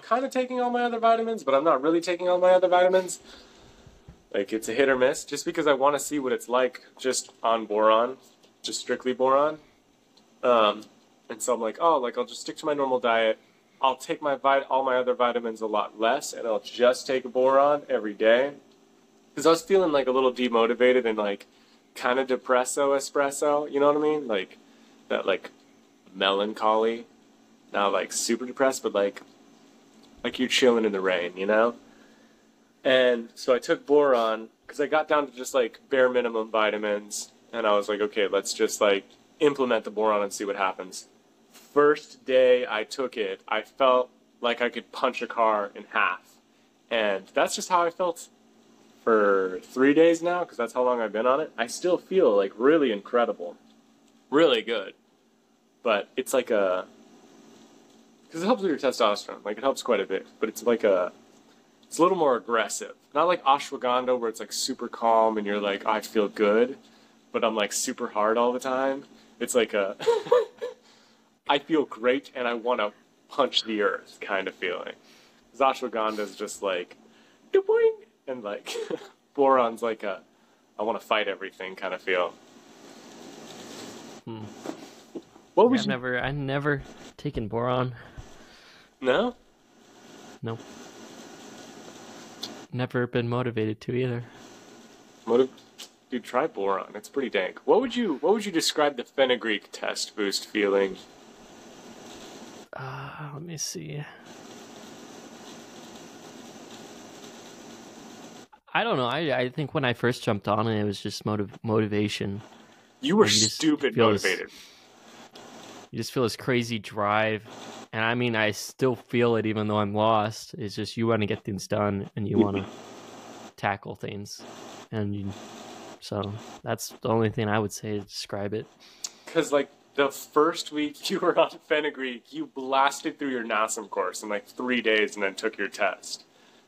kind of taking all my other vitamins, but I'm not really taking all my other vitamins. Like it's a hit or miss, just because I want to see what it's like just on boron, just strictly boron. Um, and so I'm like, oh, like I'll just stick to my normal diet. I'll take my vit- all my other vitamins a lot less, and I'll just take boron every day. Because I was feeling like a little demotivated and like kind of depresso espresso. You know what I mean? Like that like melancholy. Not like super depressed, but like like you're chilling in the rain. You know. And so I took boron because I got down to just like bare minimum vitamins, and I was like, okay, let's just like implement the boron and see what happens. First day I took it, I felt like I could punch a car in half. And that's just how I felt for three days now, because that's how long I've been on it. I still feel like really incredible. Really good. But it's like a. Because it helps with your testosterone. Like, it helps quite a bit. But it's like a. It's a little more aggressive. Not like ashwagandha, where it's like super calm and you're like, I feel good. But I'm like super hard all the time. It's like a. I feel great and I want to punch the earth kind of feeling. Ashwagandha is just like, boing, and like boron's like a, I want to fight everything kind of feel. Hmm. What Yeah, was I've never, I never taken boron. No? No. Never been motivated to either. If- Dude, try boron. It's pretty dank. What would you What would you describe the fenugreek test boost feeling? Uh, let me see. I don't know. I I think when I first jumped on it, it was just motiv- motivation. You were you stupid feel this- motivated. You just feel this crazy drive, and I mean, I still feel it even though I'm lost. It's just you want to get things done and you want to tackle things, and you, so that's the only thing I would say to describe it. Because like the first week you were on fenugreek, you blasted through your NASM course in like three days, and then took your test,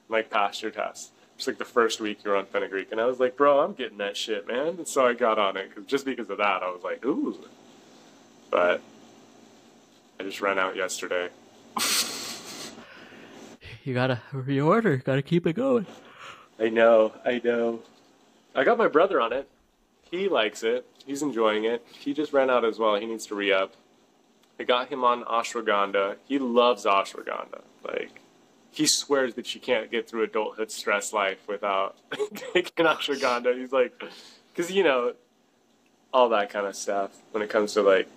like passed your test. Just like the first week you were on fenugreek, and I was like, bro, I'm getting that shit, man. And so I got on it because just because of that, I was like, ooh. But I just ran out yesterday. You gotta reorder. Gotta keep it going. I know, I know. I got my brother on it. He likes it. He's enjoying it. He just ran out as well. He needs to re up. I got him on ashwagandha. He loves ashwagandha. Like, he swears that you can't get through adulthood stress life without taking ashwagandha. He's like, because, you know, all that kind of stuff when it comes to, like,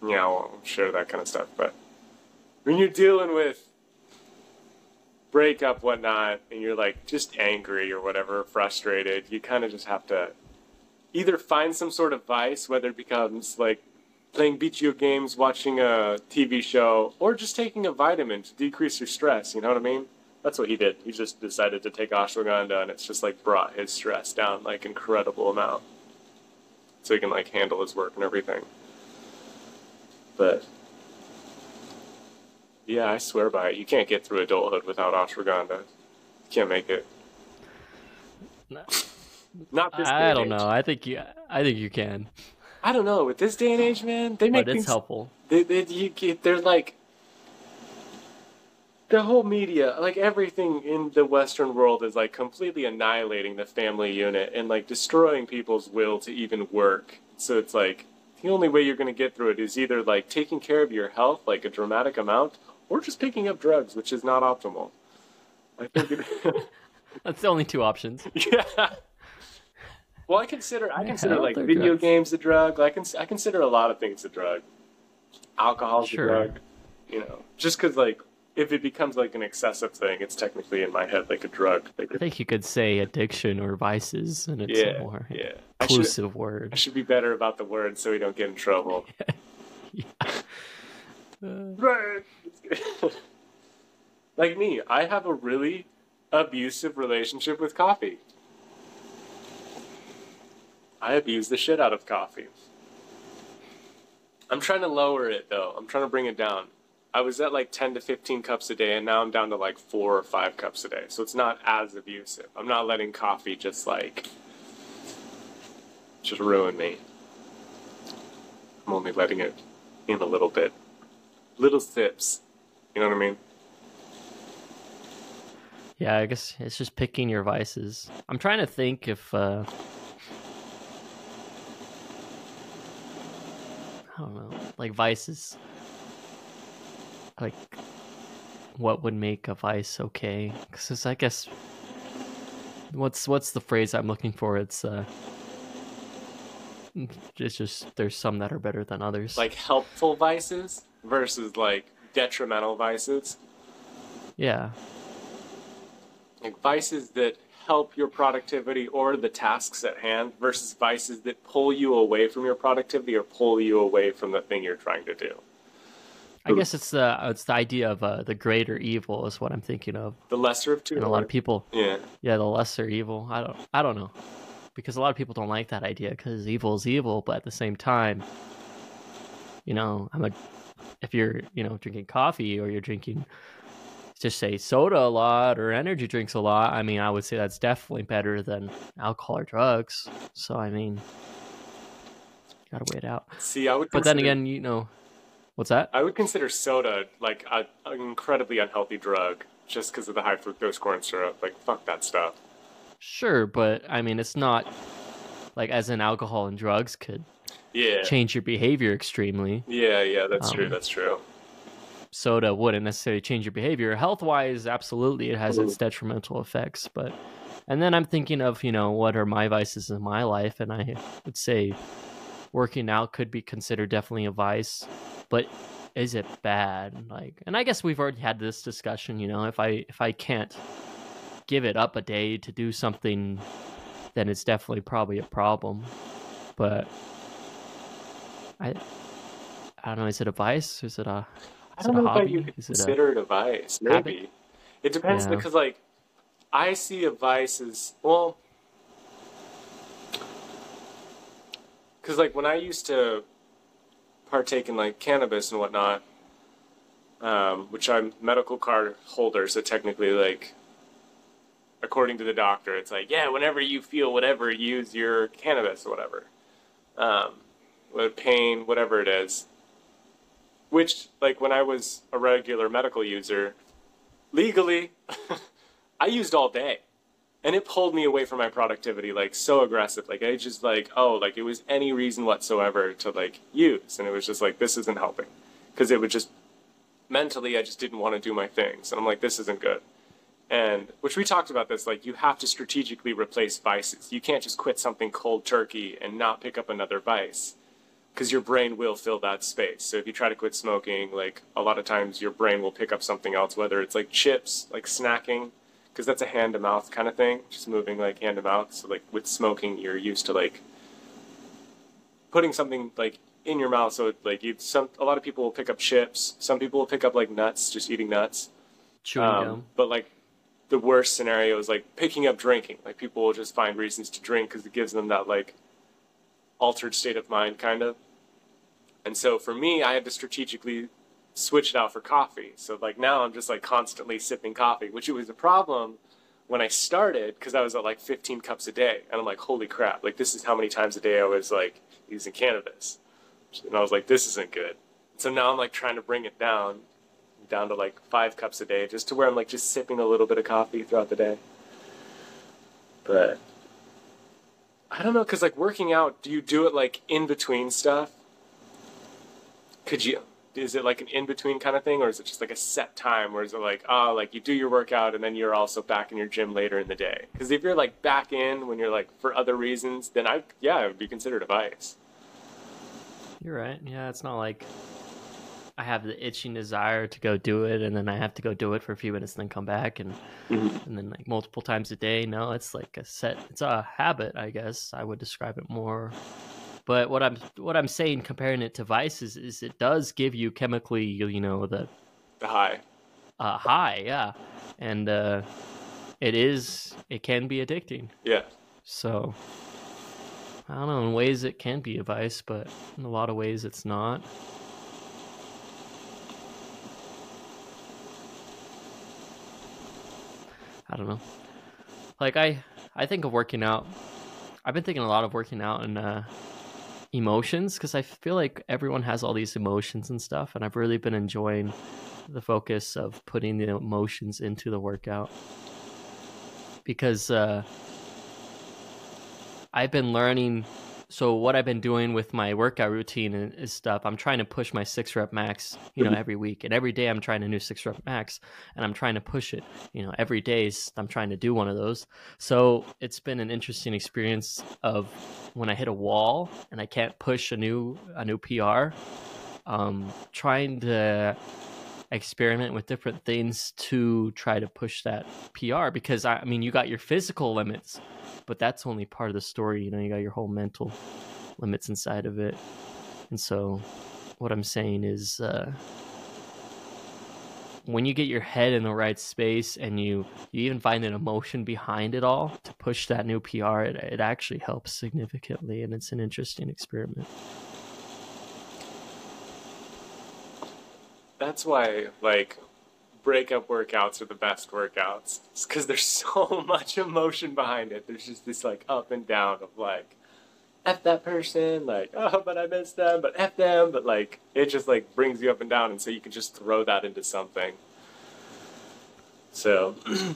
won't share that kind of stuff. But when you're dealing with breakup, whatnot, and you're like just angry or whatever, frustrated, you kind of just have to either find some sort of vice, whether it becomes like playing video games, watching a TV show, or just taking a vitamin to decrease your stress. You know what I mean? That's what he did. He just decided to take ashwagandha, and it's just like brought his stress down like incredible amount, so he can like handle his work and everything. But yeah, I swear by it. You can't get through adulthood without ashwagandha. You can't make it. No. Not this day I don't age. know. I think you. I think you can, I don't know. With this day and age, man, they make but it's things. helpful. They, they, you, get- they're like the whole media, like everything in the Western world, is like completely annihilating the family unit and like destroying people's will to even work. So it's like the only way you're going to get through it is either like taking care of your health, like a dramatic amount, or just picking up drugs, which is not optimal. I think it. That's the only two options. Yeah. Well, I consider I consider like video drugs? games a drug. I can I consider a lot of things a drug. Alcohol's Sure. a drug. You know, just because like if it becomes like an excessive thing, it's technically in my head like a drug. Like I think you could say addiction or vices, and it's yeah, a more yeah. I should inclusive I word. should be better about the words so we don't get in trouble. Right. like me, I have a really abusive relationship with coffee. I abuse the shit out of coffee. I'm trying to lower it though. I'm trying to bring it down. I was at like 10 to 15 cups a day and now I'm down to like 4 or 5 cups a day. So it's not as abusive. I'm not letting coffee just like just ruin me. I'm only letting it in a little bit. Little sips You know what I mean? Yeah, I guess it's just picking your vices. I'm trying to think if uh I don't know, like vices like what would make a vice okay? Cuz I guess what's what's the phrase I'm looking for? It's uh it's just there's some that are better than others. Like helpful vices versus like detrimental vices. yeah. Like vices that help your productivity or the tasks at hand versus vices that pull you away from your productivity or pull you away from the thing you're trying to do. I guess it's the it's the idea of uh, the greater evil is what I'm thinking of. The lesser of two. And a lot of people Yeah. Yeah, the lesser evil. I don't I don't know. Because a lot of people don't like that idea cuz evil is evil, but at the same time you know, I'm a if you're, you know, drinking coffee or you're drinking just say soda a lot or energy drinks a lot, I mean, I would say that's definitely better than alcohol or drugs. So, I mean, got to wait out. See, I would. But then again, you know, what's that? I would consider soda like a, an incredibly unhealthy drug just because of the high fructose corn syrup. Like, fuck that stuff. Sure, but I mean, it's not like as in alcohol and drugs could Yeah. change your behavior extremely. Yeah, yeah, that's true. Um, That's true. soda wouldn't necessarily change your behavior. Health wise, absolutely, it has its detrimental effects. But, and then I'm thinking of, you know, what are my vices in my life? And I would say working out could be considered definitely a vice, but is it bad? Like, and I guess we've already had this discussion, you know, if I, if I can't give it up a day to do something, then it's definitely probably a problem. But I, I don't know, is it a vice? Is it a, I is don't it a know hobby? if you Is it a- consider it a vice. habit? Maybe. It depends Yeah. because, like, I see a vice as well. Because, like, when I used to partake in like cannabis and whatnot, um, which I'm medical card holder, so technically, like, according to the doctor, it's like, yeah, whenever you feel whatever, use your cannabis or whatever. Um, with pain, whatever it is. Which, like, when I was a regular medical user, legally, I used all day. And it pulled me away from my productivity, like, so aggressive. Like, I just, like, oh, like, it was any reason whatsoever to, like, use. And it was just like, this isn't helping. Because it would just, mentally, I just didn't want to do my things. And I'm like, this isn't good. And, which we talked about this, like, you have to strategically replace vices. You can't just quit something cold turkey and not pick up another vice because your brain will fill that space. So if you try to quit smoking, like a lot of times your brain will pick up something else, whether it's like chips, like snacking, because that's a hand to mouth kind of thing, just moving like hand to mouth. So like with smoking, you're used to like putting something like in your mouth. So like you, some a lot of people will pick up chips. Some people will pick up like nuts, just eating nuts. chewing Um, gum. but like the worst scenario is like picking up drinking. Like people will just find reasons to drink because it gives them that like altered state of mind, kind of. And so for me, I had to strategically switch it out for coffee. So like now I'm just like constantly sipping coffee, which it was a problem when I started because I was at like 15 cups a day, and I'm like, holy crap! Like this is how many times a day I was like using cannabis, and I was like, this isn't good. So now I'm like trying to bring it down, down to like five cups a day, just to where I'm like just sipping a little bit of coffee throughout the day. But I don't know, cause like working out, do you do it like in between stuff? Could you? Is it like an in between kind of thing, or is it just like a set time? Or is it like, oh, like you do your workout and then you're also back in your gym later in the day? Because if you're like back in when you're like for other reasons, then I, yeah, it would be considered a vice. You're right. Yeah, it's not like I have the itching desire to go do it, and then I have to go do it for a few minutes, and then come back, and mm-hmm. and then like multiple times a day. No, it's like a set. It's a habit, I guess. I would describe it more. But what I'm what I'm saying, comparing it to vices, is it does give you chemically, you know, the The high. uh, high, yeah, and uh, it is it can be addicting. Yeah. So I don't know. In ways, it can be a vice, but in a lot of ways, it's not. I don't know. Like I, I think of working out. I've been thinking a lot of working out and uh, emotions because I feel like everyone has all these emotions and stuff, and I've really been enjoying the focus of putting the emotions into the workout because uh, I've been learning. So what I've been doing with my workout routine and is stuff, I'm trying to push my six rep max, you know, every week, and every day I'm trying a new six rep max, and I'm trying to push it, you know, every day I'm trying to do one of those. So it's been an interesting experience of when I hit a wall and I can't push a new a new PR, um, trying to experiment with different things to try to push that PR because I, I mean you got your physical limits, but that's only part of the story. You know, you got your whole mental limits inside of it. And so what I'm saying is uh, when you get your head in the right space and you you even find an emotion behind it all to push that new PR, it, it actually helps significantly and it's an interesting experiment. That's why like breakup workouts are the best workouts because there's so much emotion behind it. There's just this like up and down of like f that person like oh but i miss them but f them but like it just like brings you up and down and so you can just throw that into something. So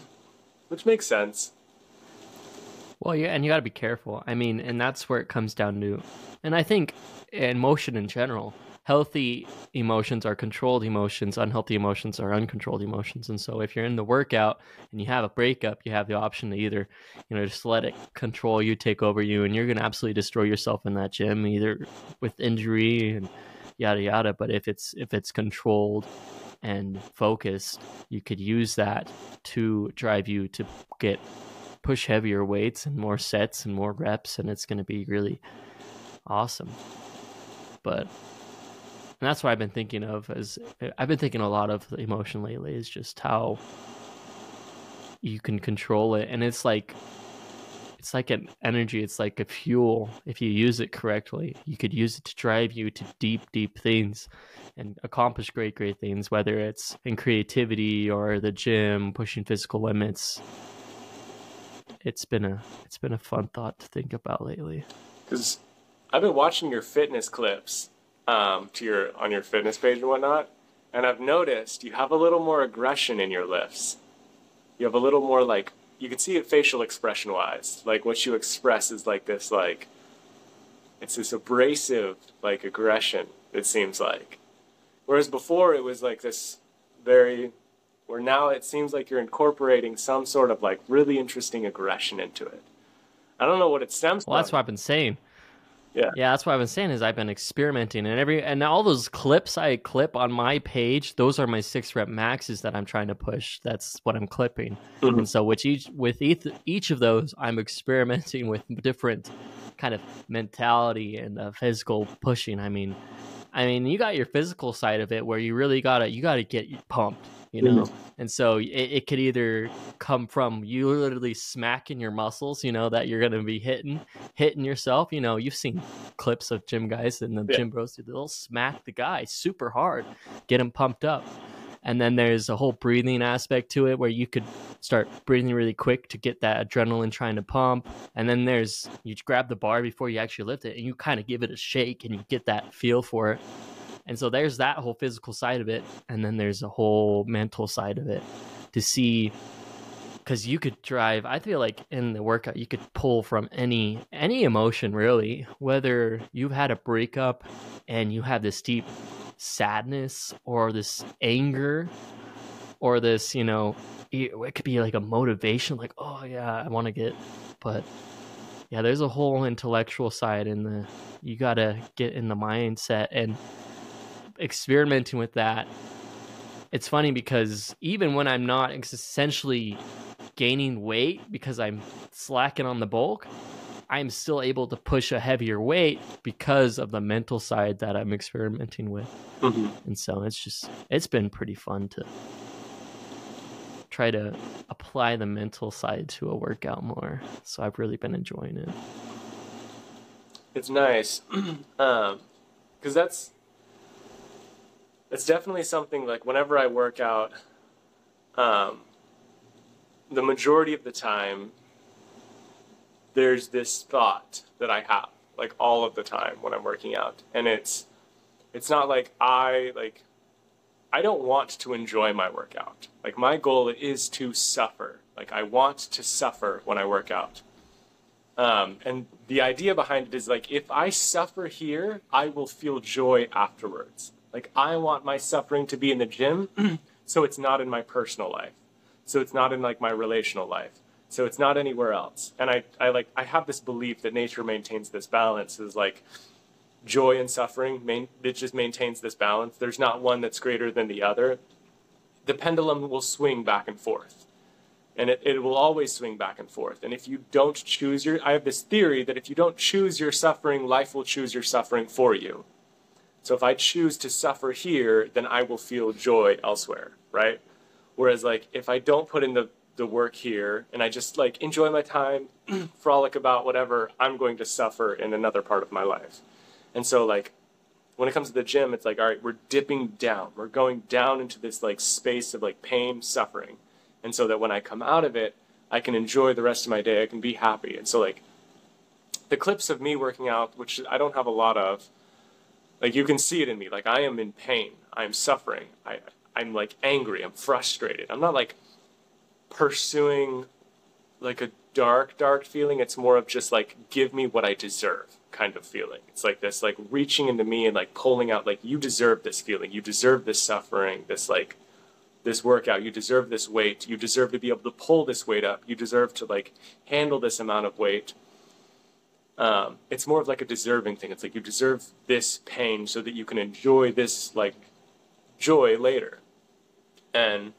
which makes sense. Well yeah and you got to be careful. I mean and that's where it comes down to and i think in motion in general healthy emotions are controlled emotions, unhealthy emotions are uncontrolled emotions. And so if you're in the workout and you have a breakup, you have the option to either, you know, just let it control you, take over you, and you're going to absolutely destroy yourself in that gym, either with injury and yada yada. But if it's if it's controlled and focused, you could use that to drive you to get push heavier weights and more sets and more reps, and it's going to be really awesome. But and that's what I've been thinking of as uh, I've been thinking a lot of emotion lately is just how you can control it. And it's like it's like an energy it's like a fuel. If you use it correctly you could use it to drive you to deep deep things and accomplish great great things whether it's in creativity or the gym pushing physical limits. It's been a it's been a fun thought to think about lately. Because i've been watching your fitness clips um, to your on your fitness page and whatnot, and I've noticed you have a little more aggression in your lifts. You have a little more like you can see it facial expression wise. Like what you express is like this like it's this abrasive like aggression. It seems like, whereas before it was like this very where now it seems like you're incorporating some sort of like really interesting aggression into it. I don't know what it stems well, from. that's what I've been saying. Yeah. Yeah, that's what I've been saying is I've been experimenting and every and all those clips I clip on my page, those are my six rep maxes that I'm trying to push. That's what I'm clipping. Mm-hmm. And so with each with each, each of those, I'm experimenting with different kind of mentality and uh, physical pushing. I mean, I mean, you got your physical side of it where you really gotta you gotta get pumped you know mm-hmm. and so it, it, could either come from you literally smacking your muscles you know that you're going to be hitting hitting yourself you know you've seen clips of gym guys and the yeah. gym bros they'll smack the guy super hard get him pumped up and then there's a whole breathing aspect to it where you could start breathing really quick to get that adrenaline trying to pump and then there's you grab the bar before you actually lift it and you kind of give it a shake and you get that feel for it and so there's that whole physical side of it. And then there's a whole mental side of it to see because you could drive i feel like in the workout you could pull from any any emotion really whether you've had a breakup and you have this deep sadness or this anger or this you know it could be like a motivation like oh yeah i want to get but yeah there's a whole intellectual side in the you gotta get in the mindset and experimenting with that. It's funny because even when I'm not essentially gaining weight because I'm slacking on the bulk, I'm still able to push a heavier weight because of the mental side that I'm experimenting with. Mm-hmm. And so it's just, it's been pretty fun to try to apply the mental side to a workout more. So I've really been enjoying it. It's nice. um, cause that's, it's definitely something like whenever I work out, um, the majority of the time, there's this thought that I have like all of the time when I'm working out, and it's it's not like I like I don't want to enjoy my workout. Like my goal is to suffer. Like I want to suffer when I work out. Um, and the idea behind it is like if I suffer here, I will feel joy afterwards. Like I want my suffering to be in the gym, so it's not in my personal life. So it's not in like my relational life. So it's not anywhere else. And I, I like I have this belief that nature maintains this balance is like joy and suffering, main, it just maintains this balance. There's not one that's greater than the other. The pendulum will swing back and forth and it, it will always swing back and forth. And if you don't choose your, I have this theory that if you don't choose your suffering, life will choose your suffering for you. So if I choose to suffer here, then I will feel joy elsewhere, right? Whereas like if I don't put in the, the work here and I just like enjoy my time, frolic about whatever, I'm going to suffer in another part of my life. And so like when it comes to the gym, it's like, all right, we're dipping down. We're going down into this like space of like pain, suffering and so that when I come out of it, I can enjoy the rest of my day. I can be happy. And so like the clips of me working out, which I don't have a lot of, like you can see it in me. Like I am in pain. I'm suffering. I I'm like angry. I'm frustrated. I'm not like pursuing like a dark, dark feeling. It's more of just like give me what I deserve kind of feeling. It's like this like reaching into me and like pulling out like you deserve this feeling. You deserve this suffering, this like this workout. You deserve this weight. You deserve to be able to pull this weight up. You deserve to like handle this amount of weight. Um, it's more of like a deserving thing. It's like you deserve this pain so that you can enjoy this like joy later. And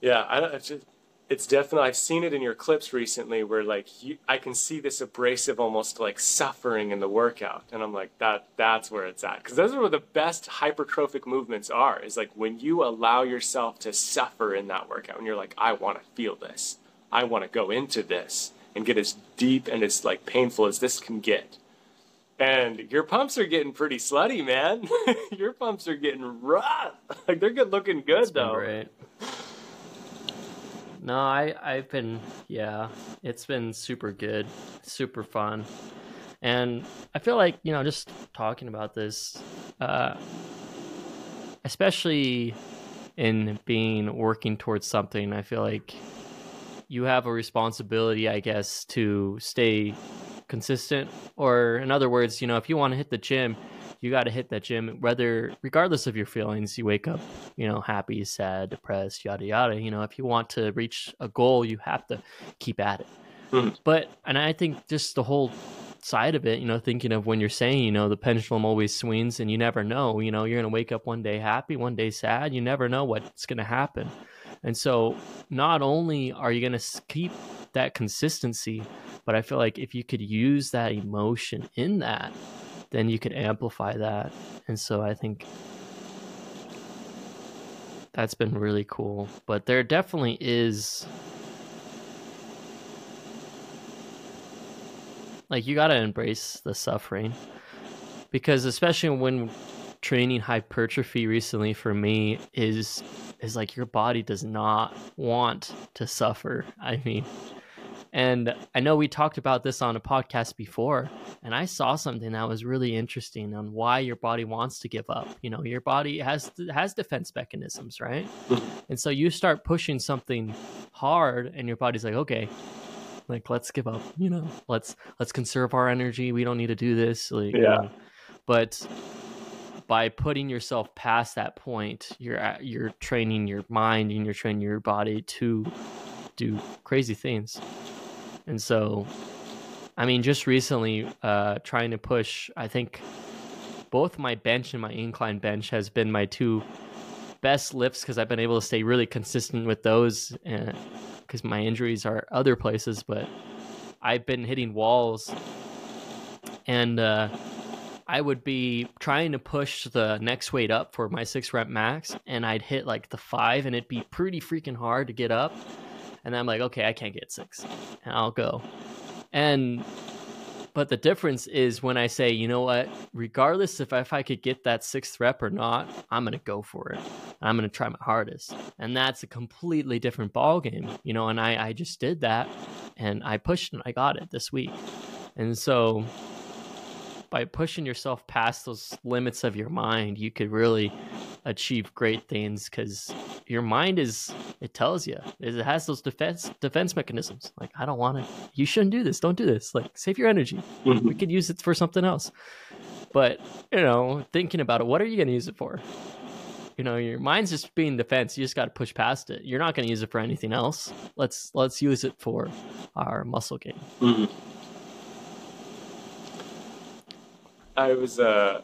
yeah, I don't. It's just, it's definitely I've seen it in your clips recently where like you, I can see this abrasive almost like suffering in the workout and I'm like that that's where it's at cuz those are where the best hypertrophic movements are is like when you allow yourself to suffer in that workout and you're like I want to feel this I want to go into this and get as deep and as like painful as this can get. And your pumps are getting pretty slutty man. Your pumps are getting rough. Like they're good looking good It's though. great. No, I I've been yeah, it's been super good, super fun, and I feel like you know just talking about this, uh, especially in being working towards something, I feel like you have a responsibility, I guess, to stay consistent. Or in other words, you know, if you want to hit the gym, you got to hit that gym whether regardless of your feelings you wake up you know happy sad depressed yada yada you know if you want to reach a goal you have to keep at it Mhm. but and i think just the whole side of it you know thinking of when you're saying you know the pendulum always swings and you never know you know you're going to wake up one day happy one day sad you never know what's going to happen and so not only are you going to keep that consistency but i feel like if you could use that emotion in that then you could amplify that. And so I think that's been really cool. But there definitely is like you got to embrace the suffering because especially when training hypertrophy recently for me is is like your body does not want to suffer. I mean, and I know we talked about this on a podcast before, and I saw something that was really interesting on why your body wants to give up. You know, your body has has defense mechanisms, right? and so you start pushing something hard, and your body's like, okay, like let's give up. You know, let's let's conserve our energy. We don't need to do this. Like, you Yeah. know. but by putting yourself past that point, you're at, you're training your mind and you're training your body to do crazy things. And so, I mean, just recently, uh, trying to push, I think both my bench and my incline bench has been my two best lifts because I've been able to stay really consistent with those because my injuries are other places, but I've been hitting walls and, uh, I would be trying to push the next weight up for my six rep max, and I'd hit like the five, and it'd be pretty freaking hard to get up. And I'm like, okay, I can't get six, and I'll go. And but the difference is when I say, you know what, regardless if if I could get that sixth rep or not, I'm gonna go for it. I'm gonna try my hardest, and that's a completely different ball game, you know. And I I just did that, and I pushed and I got it this week, and so by pushing yourself past those limits of your mind, you could really achieve great things because your mind is it tells you it has those defense defense mechanisms. Like I don't want to, you shouldn't do this. Don't do this. Like save your energy. Mm-hmm. We could use it for something else. But you know, thinking about it, what are you going to use it for? You know, your mind's just being defense. You just got to push past it. You're not going to use it for anything else. Let's let's use it for our muscle gain. Mm-hmm. I was uh,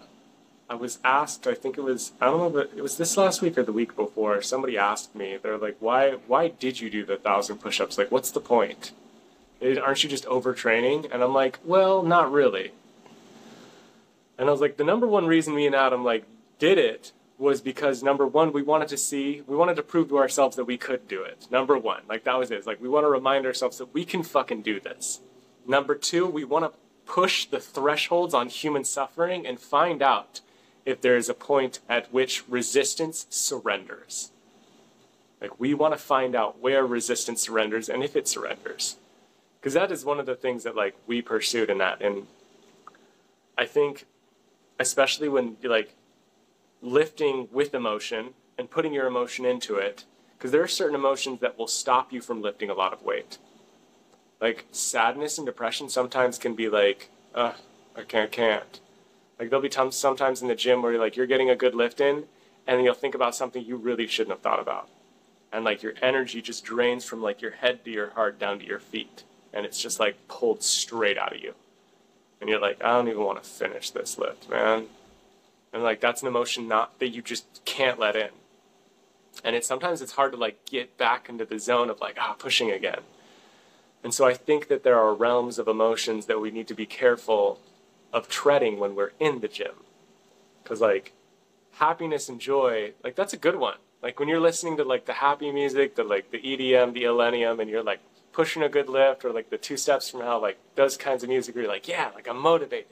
I was asked. I think it was I don't know, but it was this last week or the week before. Somebody asked me. They're like, "Why why did you do the thousand push-ups? Like, what's the point? Aren't you just overtraining?" And I'm like, "Well, not really." And I was like, the number one reason me and Adam like did it was because number one, we wanted to see, we wanted to prove to ourselves that we could do it. Number one, like that was it. It's like we want to remind ourselves that we can fucking do this. Number two, we want to push the thresholds on human suffering and find out if there is a point at which resistance surrenders. Like we want to find out where resistance surrenders and if it surrenders. Because that is one of the things that like we pursued in that. And I think especially when like lifting with emotion and putting your emotion into it because there are certain emotions that will stop you from lifting a lot of weight like sadness and depression sometimes can be like uh i can't can't like there'll be times sometimes in the gym where you're like you're getting a good lift in and then you'll think about something you really shouldn't have thought about and like your energy just drains from like your head to your heart down to your feet and it's just like pulled straight out of you and you're like, I don't even want to finish this lift, man. And like that's an emotion not that you just can't let in. And it's sometimes it's hard to like get back into the zone of like, ah, pushing again. And so I think that there are realms of emotions that we need to be careful of treading when we're in the gym. Cause like happiness and joy, like that's a good one. Like when you're listening to like the happy music, the like the EDM, the Illenium, and you're like pushing a good lift or like the two steps from hell, like those kinds of music you're like, yeah, like I'm motivated.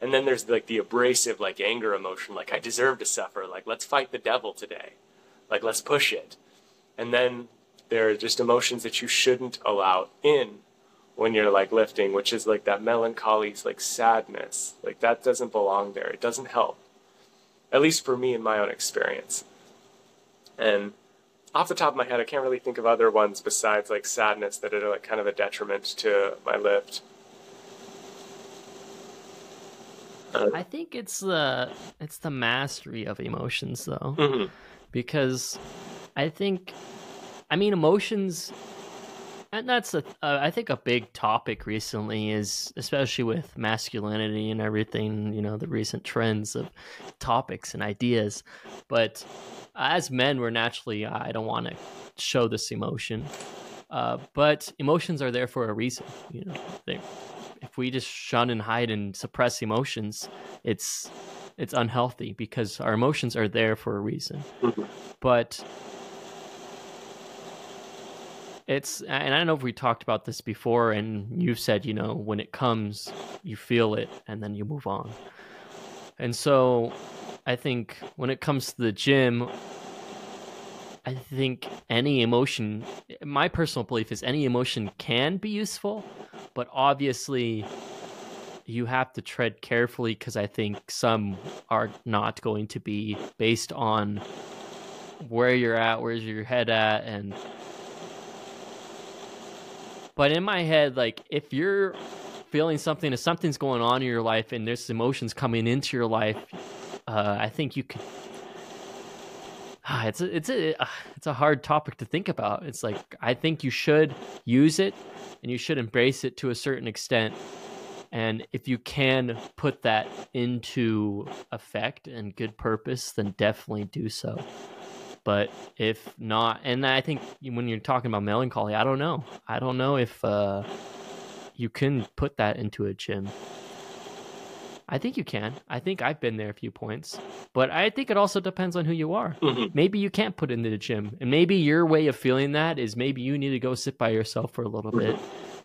And then there's like the abrasive, like anger emotion, like I deserve to suffer, like let's fight the devil today, like let's push it. And then there are just emotions that you shouldn't allow in when you're like lifting, which is like that melancholy, like sadness, like that doesn't belong there. It doesn't help, at least for me in my own experience. And off the top of my head, I can't really think of other ones besides like sadness that are like kind of a detriment to my lift. Uh, I think it's the it's the mastery of emotions though, mhm. because I think, I mean, emotions, and that's a uh, I think a big topic recently is especially with masculinity and everything. You know, the recent trends of topics and ideas, but as men, we're naturally I don't want to show this emotion, uh, but emotions are there for a reason. You know, they, if we just shun and hide and suppress emotions, it's it's unhealthy because our emotions are there for a reason. Mhm. But it's and I don't know if we talked about this before and you've said, you know, when it comes, you feel it and then you move on. And so I think when it comes to the gym, I think any emotion, my personal belief is any emotion can be useful, but obviously you have to tread carefully because I think some are not going to be based on where you're at, where's your head at, and. But in my head, like if you're feeling something, if something's going on in your life, and there's emotions coming into your life, uh, I think you could it's a, it's a it's a hard topic to think about. It's like I think you should use it and you should embrace it to a certain extent. And if you can put that into effect and good purpose, then definitely do so. But if not, and I think when you're talking about melancholy, I don't know. I don't know if uh, you can put that into a gym. I think you can. I think I've been there a few points, but I think it also depends on who you are. Mhm. Maybe you can't put it into the gym, and maybe your way of feeling that is maybe you need to go sit by yourself for a little bit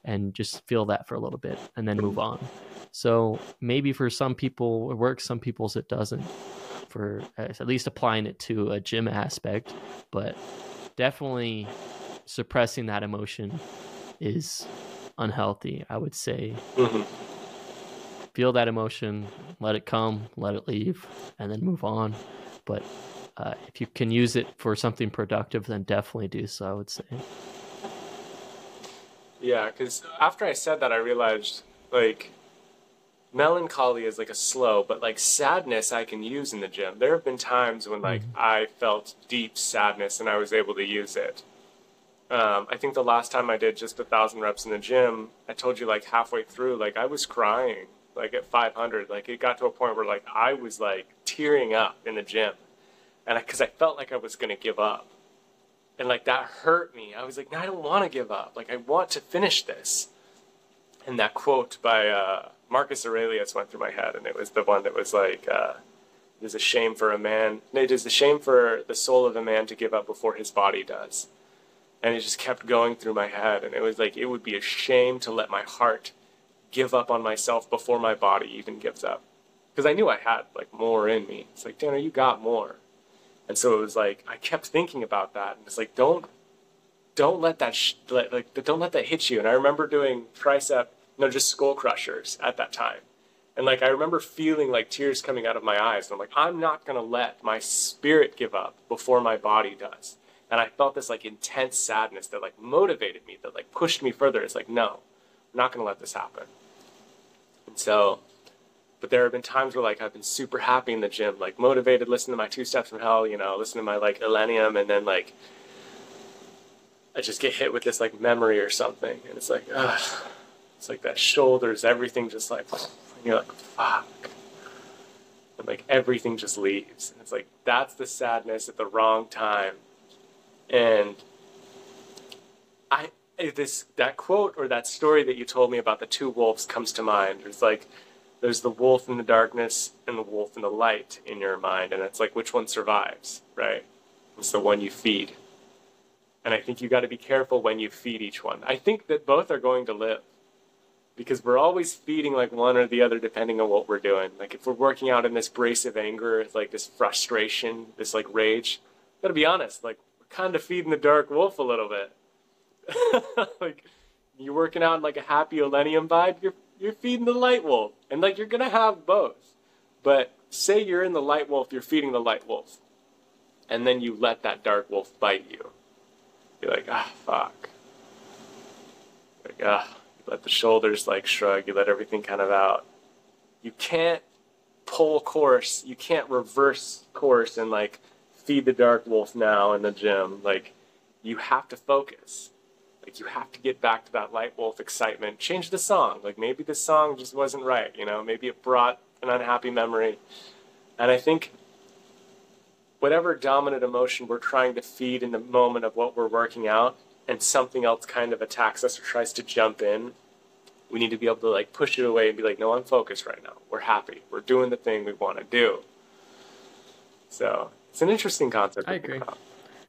and just feel that for a little bit and then move on. So maybe for some people it works, some people's it doesn't. For uh, at least applying it to a gym aspect, but definitely suppressing that emotion is unhealthy. I would say Mhm. feel that emotion, let it come, let it leave, and then move on. But uh, if you can use it for something productive, then definitely do so. I would say. Yeah, because after I said that, I realized like melancholy is like a slow, but like sadness I can use in the gym. There have been times when like Mhm. I felt deep sadness and I was able to use it. Um, I think the last time I did just a thousand reps in the gym, I told you like halfway through, like I was crying, like at 500. Like it got to a point where like I was like tearing up in the gym, and because I, felt like I was gonna give up, and like that hurt me. I was like, no, I don't want to give up. Like I want to finish this. And that quote by uh, Marcus Aurelius went through my head, and it was the one that was like, uh, "It is a shame for a man. It is a shame for the soul of a man to give up before his body does." And it just kept going through my head, and it was like it would be a shame to let my heart give up on myself before my body even gives up, because I knew I had like more in me. It's like, Tanner, you got more. And so it was like I kept thinking about that, and it's like, don't don't let that sh- let, like don't let that hit you. And I remember doing tricep, no, just skull crushers at that time, and like I remember feeling like tears coming out of my eyes. And I'm like, I'm not gonna let my spirit give up before my body does. And I felt this like intense sadness that like motivated me, that like pushed me further. It's like, no, I'm not gonna let this happen. And so, but there have been times where like I've been super happy in the gym, like motivated, listening to my two steps from hell, you know, listening to my like Illenium, and then like I just get hit with this like memory or something, and it's like, ugh, it's like that shoulders, everything just like, and you're like, fuck, and like everything just leaves, and it's like that's the sadness at the wrong time, and I eh, this that quote or that story that you told me about the two wolves comes to mind. It's like there's the wolf in the darkness and the wolf in the light in your mind, and it's like which one survives, right? It's the one you feed. And I think you got to be careful when you feed each one. I think that both are going to live because we're always feeding like one or the other depending on what we're doing. Like if we're working out in this brace of anger, like this frustration, this like rage, gotta be honest, like we're kind of feeding the dark wolf a little bit. like you're working out in like a happy Illenium vibe, you're you're feeding the light wolf, and like you're gonna have both. But say you're in the light wolf, you're feeding the light wolf, and then you let that dark wolf bite you. You're like, ah, fuck. Like, ah, let the shoulders like shrug, you let everything kind of out. You can't pull course, you can't reverse course and like feed the dark wolf now in the gym. Like, you have to focus. Like, you have to get back to that light wolf excitement. Change the song. Like, maybe the song just wasn't right, you know? Maybe it brought an unhappy memory. And I think whatever dominant emotion we're trying to feed in the moment of what we're working out and something else kind of attacks us or tries to jump in we need to be able to like push it away and be like no i'm focused right now we're happy we're doing the thing we want to do so it's an interesting concept I agree.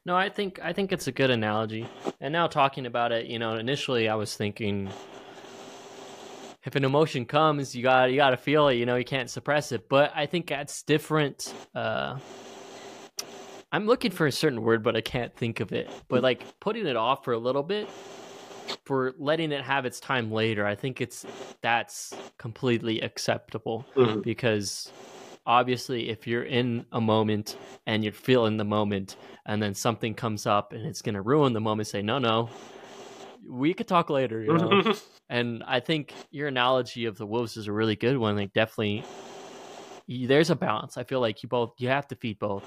No, I think I think it's a good analogy. And now talking about it, you know, initially I was thinking if an emotion comes, you got you got to feel it, you know, you can't suppress it. But I think that's different uh I'm looking for a certain word but I can't think of it. But like putting it off for a little bit for letting it have its time later, I think it's that's completely acceptable Mhm. because obviously if you're in a moment and you're feeling the moment and then something comes up and it's going to ruin the moment say no no we could talk later you know? And i think your analogy of the wolves is a really good one. Like definitely there's a balance. I feel like you both you have to feed both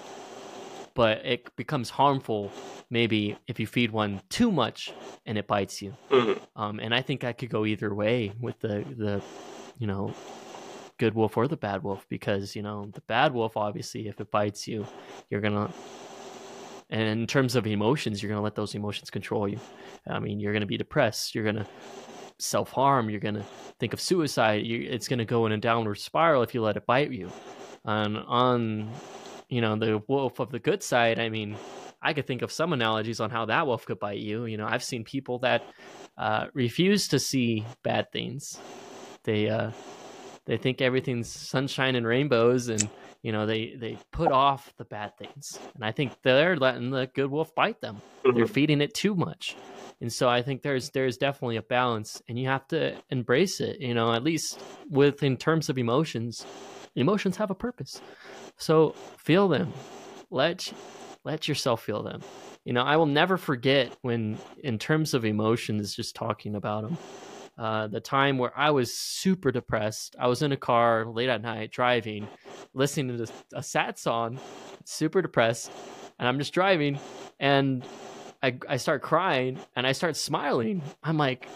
but it becomes harmful maybe if you feed one too much and it bites you. Mhm. um, and I think I could go either way with the the you know good wolf or the bad wolf because you know the bad wolf obviously if it bites you you're gonna and in terms of emotions you're gonna let those emotions control you. I mean you're gonna be depressed you're gonna self-harm you're gonna think of suicide you, it's gonna go in a downward spiral if you let it bite you. And on you know the wolf of the good side i mean i could think of some analogies on how that wolf could bite you you know i've seen people that uh, refuse to see bad things they uh, they think everything's sunshine and rainbows and you know they they put off the bad things and i think they're letting the good wolf bite them they're Mhm. feeding it too much And so I think there's there's definitely a balance and you have to embrace it, you know, at least with in terms of emotions. Emotions have a purpose. So feel them. Let let yourself feel them. You know, I will never forget when in terms of emotions just talking about them. Uh, the time where I was super depressed. I was in a car late at night driving, listening to a sad song, super depressed, and I'm just driving and I, I start crying and I start smiling. I'm like,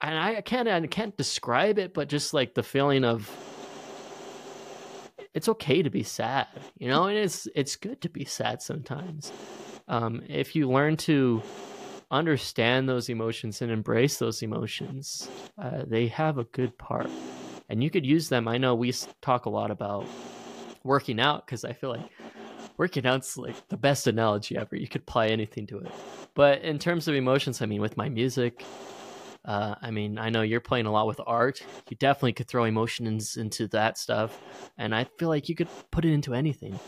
and I can't I can't describe it, but just like the feeling of it's okay to be sad, you know, and it's it's good to be sad sometimes. Um, if you learn to understand those emotions and embrace those emotions, uh, they have a good part, and you could use them. I know we talk a lot about working out because I feel like working out's like the best analogy ever. You could apply anything to it. But in terms of emotions, I mean, with my music, uh, I mean, I know you're playing a lot with art. You definitely could throw emotions into that stuff, and I feel like you could put it into anything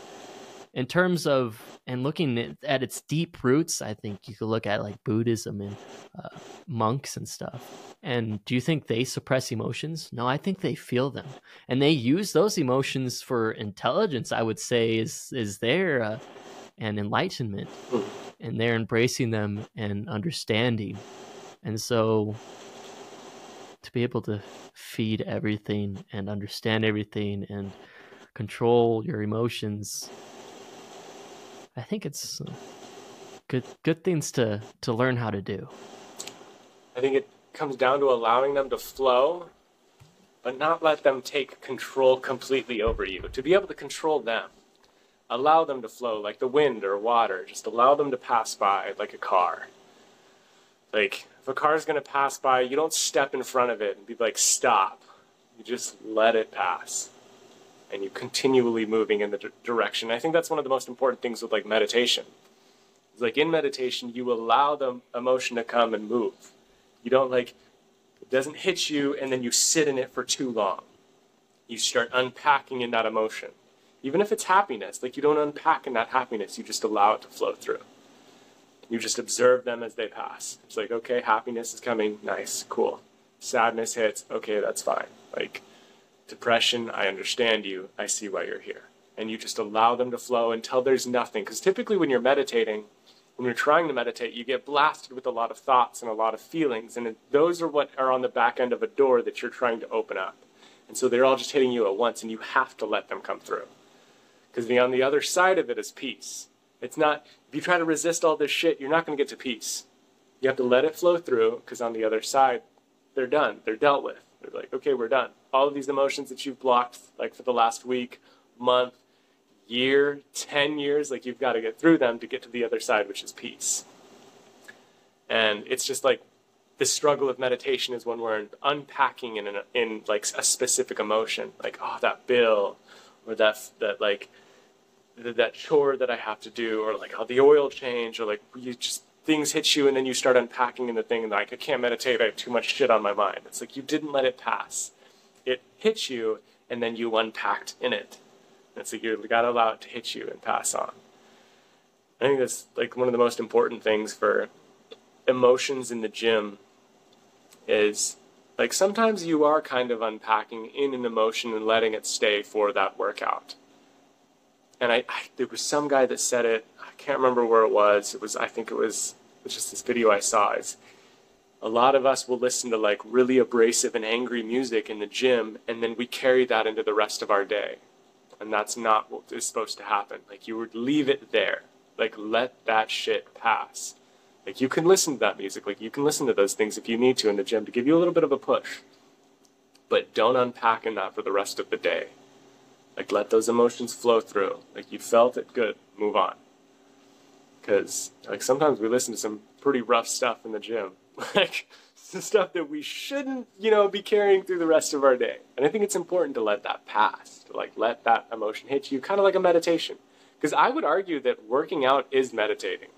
in terms of and looking at its deep roots, I think you could look at like Buddhism and uh, monks and stuff. And do you think they suppress emotions? No, I think they feel them, and they use those emotions for intelligence. I would say is is there uh, and enlightenment, and they're embracing them and understanding. And so, to be able to feed everything and understand everything and control your emotions I think it's uh, good good things to to learn how to do. I think it comes down to allowing them to flow, but not let them take control completely over you. To be able to control them, allow them to flow like the wind or water. Just allow them to pass by like a car. Like if a car is going to pass by, you don't step in front of it and be like, "Stop." You just let it pass and you're continually moving in the d- direction. I think that's one of the most important things with like meditation. It's like in meditation, you allow the emotion to come and move. You don't like it doesn't hit you and then you sit in it for too long. You start unpacking in that emotion. Even if it's happiness, like you don't unpack in that happiness, you just allow it to flow through. You just observe them as they pass. It's like, okay, happiness is coming, nice, cool. Sadness hits, okay, that's fine. Like depression, I understand you, I see why you're here. And you just allow them to flow until there's nothing. Because typically, when you're meditating, when you're trying to meditate, you get blasted with a lot of thoughts and a lot of feelings. And those are what are on the back end of a door that you're trying to open up. And so they're all just hitting you at once, and you have to let them come through. Because on the other side of it is peace. It's not, if you try to resist all this shit, you're not going to get to peace. You have to let it flow through, because on the other side, they're done. They're dealt with. They're like, okay, we're done. All of these emotions that you've blocked, like for the last week, month, year, 10 years, like you've got to get through them to get to the other side, which is peace. And it's just like the struggle of meditation is when we're unpacking in, an, in like a specific emotion, like, oh, that bill, or that, that like, that chore that I have to do, or like, oh, the oil change, or like, you just things hit you and then you start unpacking in the thing and like I can't meditate, I have too much shit on my mind. It's like you didn't let it pass. It hit you and then you unpacked in it. And it's like you gotta allow it to hit you and pass on. I think that's like one of the most important things for emotions in the gym is like sometimes you are kind of unpacking in an emotion and letting it stay for that workout. And I, I there was some guy that said it I can't remember where it was. It was I think it was, it was just this video I saw. Is a lot of us will listen to like really abrasive and angry music in the gym, and then we carry that into the rest of our day, and that's not what is supposed to happen. Like you would leave it there, like let that shit pass. Like you can listen to that music, like you can listen to those things if you need to in the gym to give you a little bit of a push. But don't unpack in that for the rest of the day. Like let those emotions flow through. Like you felt it, good, move on because like sometimes we listen to some pretty rough stuff in the gym, like some stuff that we shouldn't, you know, be carrying through the rest of our day. And I think it's important to let that pass, to like let that emotion hit you, kind of like a meditation. Because I would argue that working out is meditating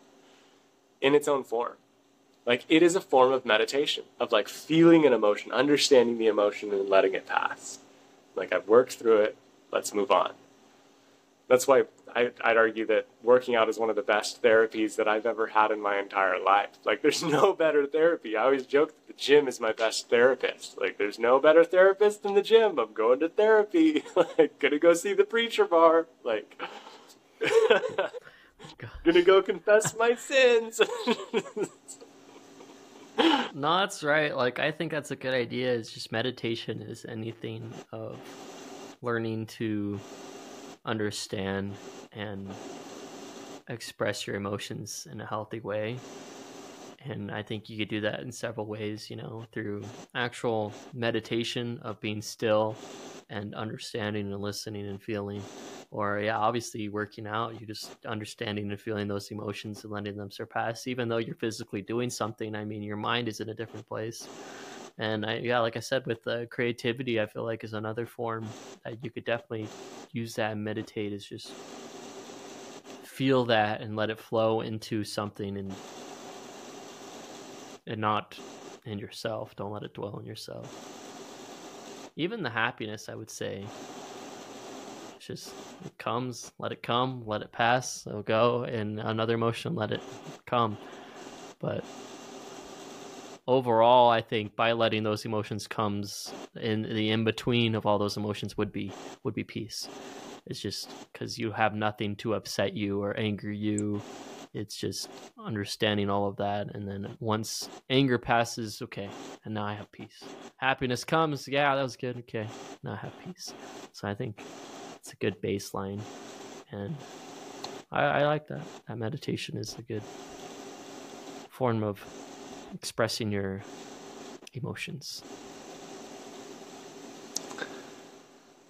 in its own form. Like it is a form of meditation, of like feeling an emotion, understanding the emotion, and letting it pass. Like I've worked through it, let's move on. That's why I, I'd argue that working out is one of the best therapies that I've ever had in my entire life. Like, there's no better therapy. I always joke that the gym is my best therapist. Like, there's no better therapist than the gym. I'm going to therapy. like, gonna go see the preacher bar. Like, gonna go confess my sins. no, that's right. Like, I think that's a good idea. It's just meditation is anything of learning to understand and express your emotions in a healthy way. And I think you could do that in several ways, you know, through actual meditation of being still and understanding and listening and feeling. Or, yeah, obviously working out, you just understanding and feeling those emotions and letting them surpass. Even though you're physically doing something, I mean, your mind is in a different place. And I, yeah, like I said, with uh, creativity, I feel like is another form that you could definitely use that and meditate is just feel that and let it flow into something and and not in yourself. Don't let it dwell in yourself. Even the happiness, I would say, just it comes, let it come, let it pass, it'll go, and another emotion, let it come. But overall, I think by letting those emotions comes in the in between of all those emotions would be would be peace. It's just because you have nothing to upset you or anger you. It's just understanding all of that, and then once anger passes, okay, and now I have peace. Happiness comes, yeah, that was good. Okay, now I have peace. So I think it's a good baseline, and I, I like that. That meditation is a good form of expressing your emotions.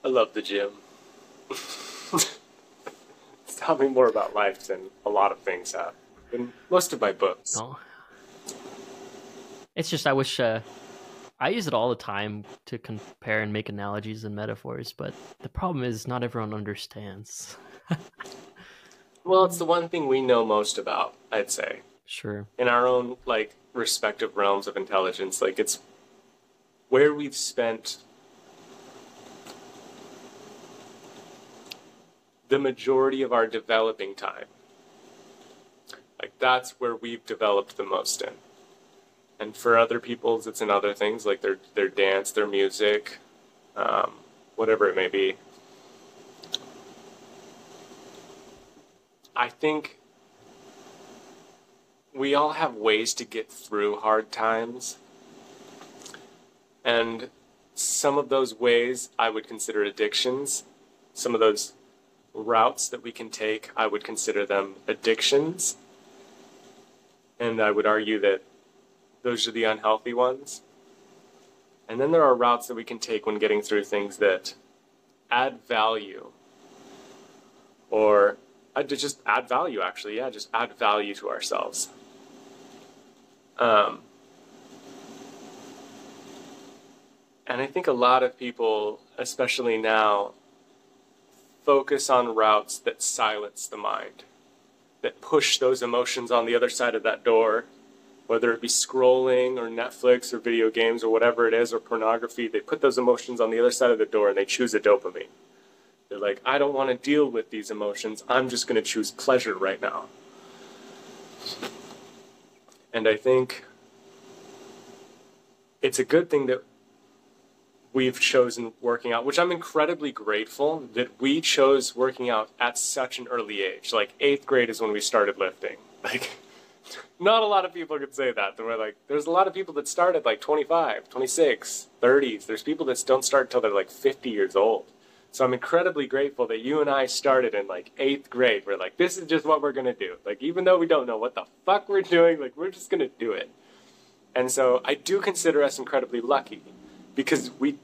I love the gym. it's taught me more about life than a lot of things have. In most of my books. No. It's just I wish uh, I use it all the time to compare and make analogies and metaphors, but the problem is not everyone understands. well, it's the one thing we know most about, I'd say. Sure. In our own like respective realms of intelligence. Like it's where we've spent the majority of our developing time. Like that's where we've developed the most in. And for other people's, it's in other things like their their dance, their music, um, whatever it may be. I think we all have ways to get through hard times. And some of those ways I would consider addictions. Some of those routes that we can take, I would consider them addictions. And I would argue that those are the unhealthy ones. And then there are routes that we can take when getting through things that add value or just add value, actually. Yeah, just add value to ourselves. Um, and I think a lot of people, especially now, focus on routes that silence the mind, that push those emotions on the other side of that door, whether it be scrolling or Netflix or video games or whatever it is or pornography. They put those emotions on the other side of the door and they choose a dopamine. They're like, I don't want to deal with these emotions. I'm just going to choose pleasure right now. And I think it's a good thing that we've chosen working out, which I'm incredibly grateful that we chose working out at such an early age. Like eighth grade is when we started lifting. Like, not a lot of people could say that. We're like, there's a lot of people that started like 25, 26, 30s. There's people that don't start until they're like 50 years old. So I'm incredibly grateful that you and I started in like eighth grade. We're like, this is just what we're gonna do. Like, even though we don't know what the fuck we're doing, like, we're just gonna do it. And so I do consider us incredibly lucky because we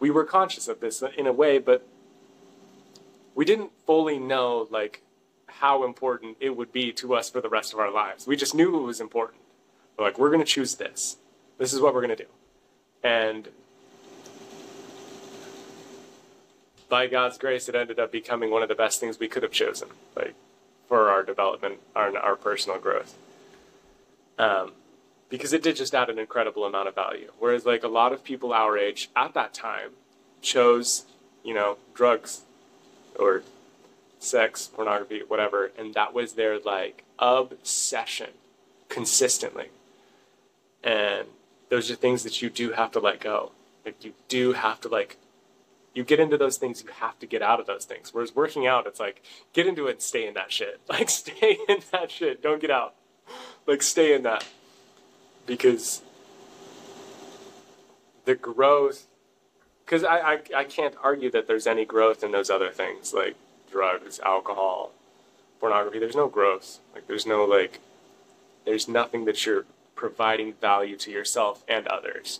we were conscious of this in a way, but we didn't fully know like how important it would be to us for the rest of our lives. We just knew it was important. We're like, we're gonna choose this. This is what we're gonna do. And by God's grace, it ended up becoming one of the best things we could have chosen, like for our development, our our personal growth. Um, because it did just add an incredible amount of value. Whereas, like a lot of people our age at that time chose, you know, drugs or sex, pornography, whatever, and that was their like obsession consistently. And those are things that you do have to let go. Like you do have to like you get into those things, you have to get out of those things. Whereas working out, it's like get into it and stay in that shit. Like stay in that shit. Don't get out. Like stay in that. Because the growth because I, I I can't argue that there's any growth in those other things like drugs, alcohol, pornography. There's no growth. Like there's no like there's nothing that you're providing value to yourself and others.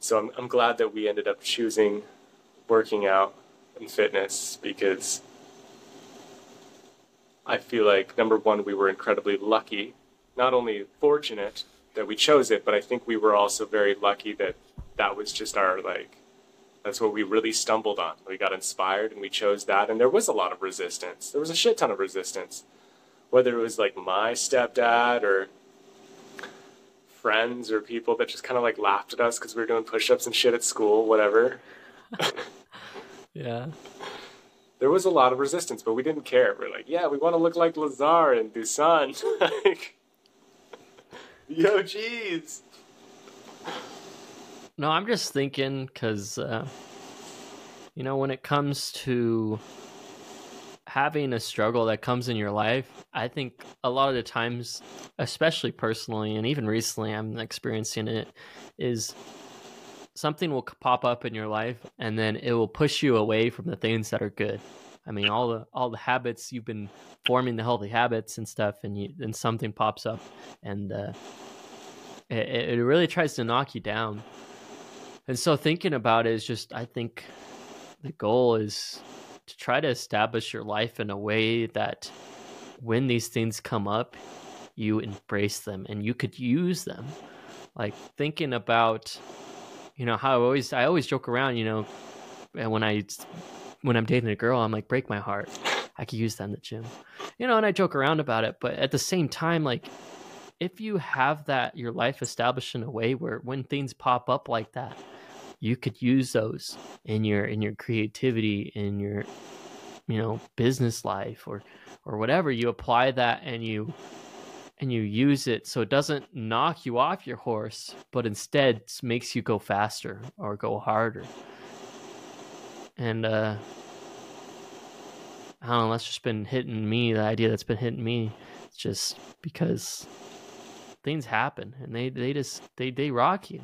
So I'm I'm glad that we ended up choosing working out and fitness because I feel like number one we were incredibly lucky, not only fortunate that we chose it, but I think we were also very lucky that that was just our like that's what we really stumbled on. We got inspired and we chose that and there was a lot of resistance. There was a shit ton of resistance. Whether it was like my stepdad or friends or people that just kind of like laughed at us because we were doing push-ups and shit at school, whatever. Yeah. There was a lot of resistance, but we didn't care. We're like, yeah, we want to look like Lazar and Busan. like, yo, jeez. No, I'm just thinking because, uh, you know, when it comes to having a struggle that comes in your life, I think a lot of the times, especially personally and even recently, I'm experiencing it, is something will pop up in your life and then it will push you away from the things that are good. I mean, all the all the habits you've been forming, the healthy habits and stuff, and then something pops up, and uh, it, it really tries to knock you down. And so thinking about it is just, I think the goal is to try to establish your life in a way that when these things come up, you embrace them and you could use them. Like thinking about, you know, how I always, I always joke around, you know, and when I, when I'm dating a girl, I'm like, break my heart. I could use that in the gym, you know, and I joke around about it. But at the same time, like, if you have that, your life established in a way where when things pop up like that, you could use those in your in your creativity in your you know business life or or whatever. You apply that and you and you use it so it doesn't knock you off your horse but instead makes you go faster or go harder. And uh i don't know that's just been hitting me the idea that's been hitting me it's just because things happen and they they just they they rock you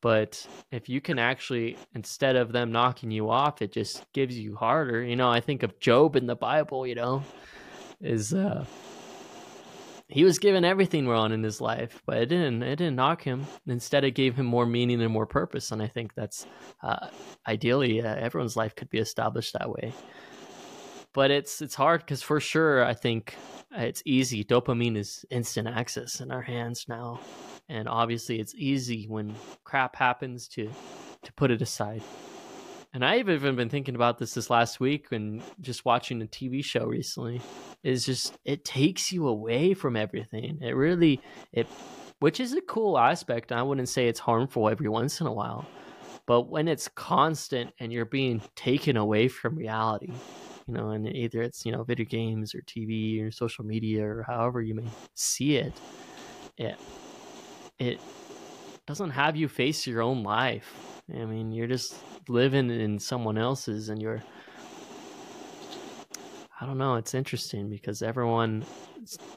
but if you can actually instead of them knocking you off it just gives you harder. You know i think of Job in the bible you know is uh he was given everything wrong in his life but it didn't it didn't knock him. Instead it gave him more meaning and more purpose and i think that's uh ideally uh, everyone's life could be established that way. But it's it's hard because for sure i think it's easy. Dopamine is instant access in our hands now and obviously it's easy when crap happens to to put it aside. And i've even been thinking about this this last week and just watching a tv show recently. Is just it takes you away from everything. It really it which is a cool aspect. I wouldn't say it's harmful every once in a while. But when it's constant and you're being taken away from reality you know and either it's you know video games or tv or social media or however you may see it it it doesn't have you face your own life. I mean, you're just living in someone else's and you're I don't know, it's interesting because everyone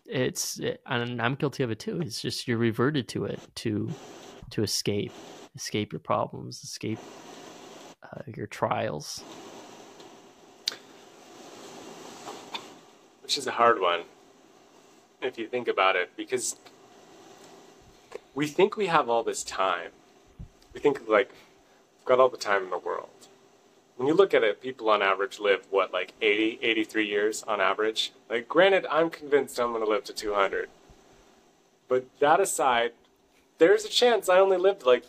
it's, it, and I'm guilty of it too. It's just you're reverted to it to to escape, escape your problems, escape uh, your trials. Which is a hard one if you think about it because we think we have all this time. We think like we've got all the time in the world. When you look at it, people on average live what like 80, 83 years on average. Like granted, I'm convinced I'm going to live to 200. But that aside, there's a chance I only lived like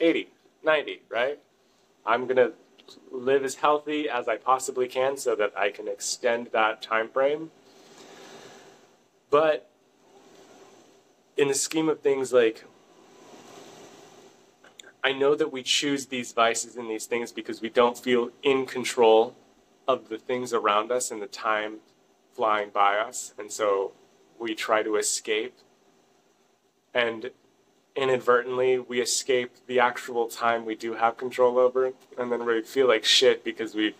80, 90, right? I'm going to live as healthy as I possibly can so that I can extend that time frame. But in the scheme of things, like, I know that we choose these vices and these things because we don't feel in control of the things around us and the time flying by us. And so we try to escape. And inadvertently, we escape the actual time we do have control over. And then we feel like shit because we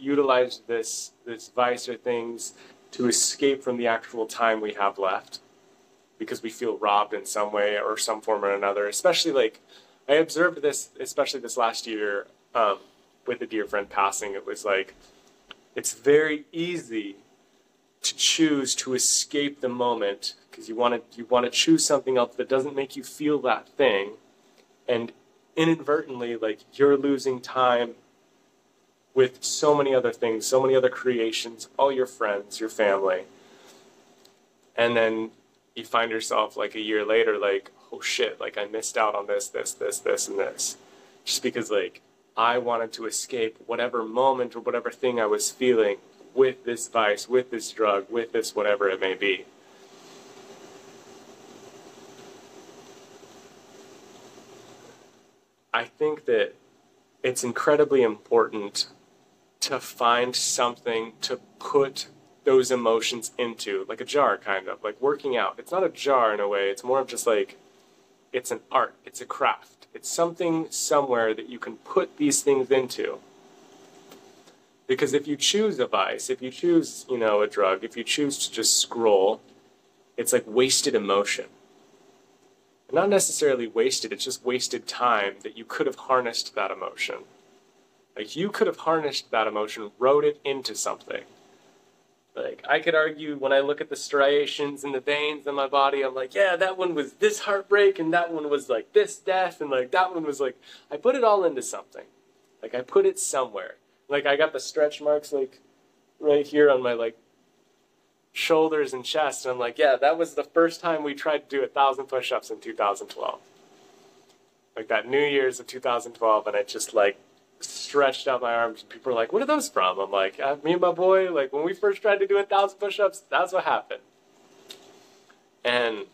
utilized this, this vice or things to escape from the actual time we have left because we feel robbed in some way or some form or another. Especially like I observed this, especially this last year um, with a dear friend passing. It was like it's very easy to choose to escape the moment because you want to you want to choose something else that doesn't make you feel that thing, and inadvertently like you're losing time with so many other things, so many other creations, all your friends, your family. And then you find yourself like a year later, like, oh shit, like I missed out on this, this, this, this, and this. Just because like I wanted to escape whatever moment or whatever thing I was feeling with this vice, with this drug, with this whatever it may be. I think that it's incredibly important to find something to put those emotions into, like a jar, kind of like working out. It's not a jar in a way, it's more of just like it's an art, it's a craft, it's something somewhere that you can put these things into. Because if you choose a vice, if you choose, you know, a drug, if you choose to just scroll, it's like wasted emotion. Not necessarily wasted, it's just wasted time that you could have harnessed that emotion. Like you could have harnessed that emotion, wrote it into something. Like I could argue when I look at the striations and the veins in my body, I'm like, yeah, that one was this heartbreak, and that one was like this death, and like that one was like I put it all into something. Like I put it somewhere. Like I got the stretch marks like right here on my like shoulders and chest, and I'm like, yeah, that was the first time we tried to do a thousand push-ups in 2012. Like that New Year's of 2012, and I just like stretched out my arms. People are like, "What are those from?" I'm like, uh, "Me and my boy, like when we first tried to do a thousand push-ups, that's what happened." And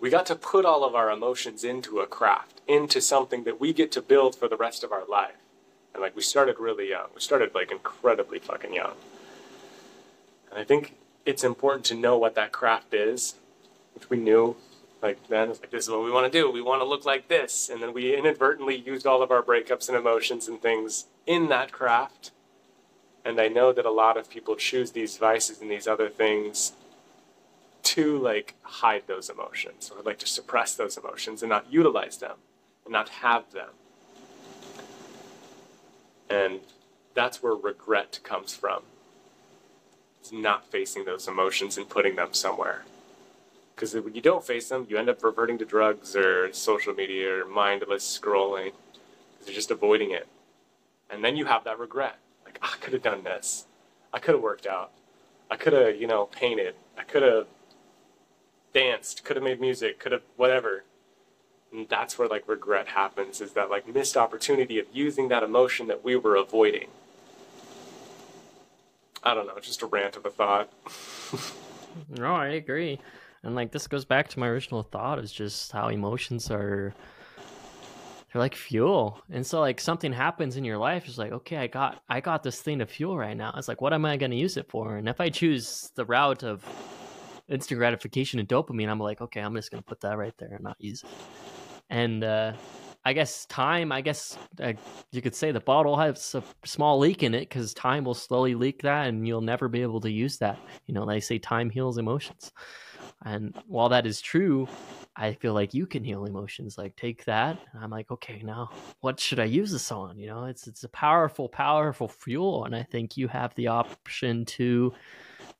we got to put all of our emotions into a craft, into something that we get to build for the rest of our life. And like we started really young. We started like incredibly fucking young. And I think it's important to know what that craft is, which we knew like then it's like this is what we want to do. We want to look like this, and then we inadvertently used all of our breakups and emotions and things in that craft. And I know that a lot of people choose these vices and these other things to like hide those emotions or like to suppress those emotions and not utilize them and not have them. And that's where regret comes from. It's not facing those emotions and putting them somewhere. Because when you don't face them, you end up reverting to drugs or social media or mindless scrolling. Because you're just avoiding it. And then you have that regret. Like, ah, I could have done this. I could have worked out. I could have, you know, painted. I could have danced. Could have made music. Could have whatever. And that's where like regret happens. Is that like missed opportunity of using that emotion that we were avoiding. I don't know. Just a rant of a thought. no, I agree. And like this goes back to my original thought is just how emotions are they're like fuel. And so like something happens in your life, it's like, okay, I got I got this thing to fuel right now. It's like, what am I gonna use it for? And if I choose the route of instant gratification and dopamine, I'm like, okay, I'm just gonna put that right there and not use it. And uh I guess time, I guess uh, you could say the bottle has a small leak in it because time will slowly leak that and you'll never be able to use that. You know, they say time heals emotions. And while that is true, I feel like you can heal emotions. Like take that, and I'm like, okay, now what should I use this on? You know, it's it's a powerful, powerful fuel, and I think you have the option to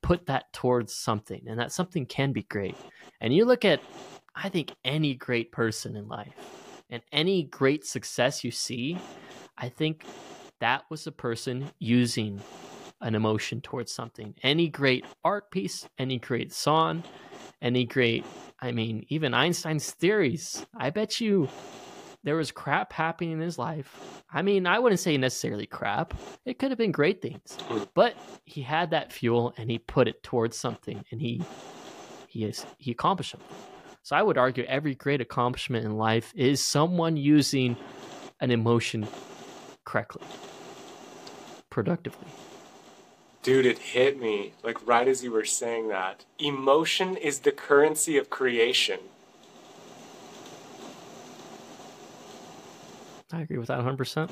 put that towards something, and that something can be great. And you look at, I think any great person in life, and any great success you see, I think that was a person using an emotion towards something. Any great art piece, any great song, any great I mean, even Einstein's theories. I bet you there was crap happening in his life. I mean, I wouldn't say necessarily crap. It could have been great things. Mm. But he had that fuel and he put it towards something and he he is he accomplished something. So I would argue every great accomplishment in life is someone using an emotion correctly. productively. Dude, it hit me like right as you were saying that. Emotion is the currency of creation. I agree with that 100%.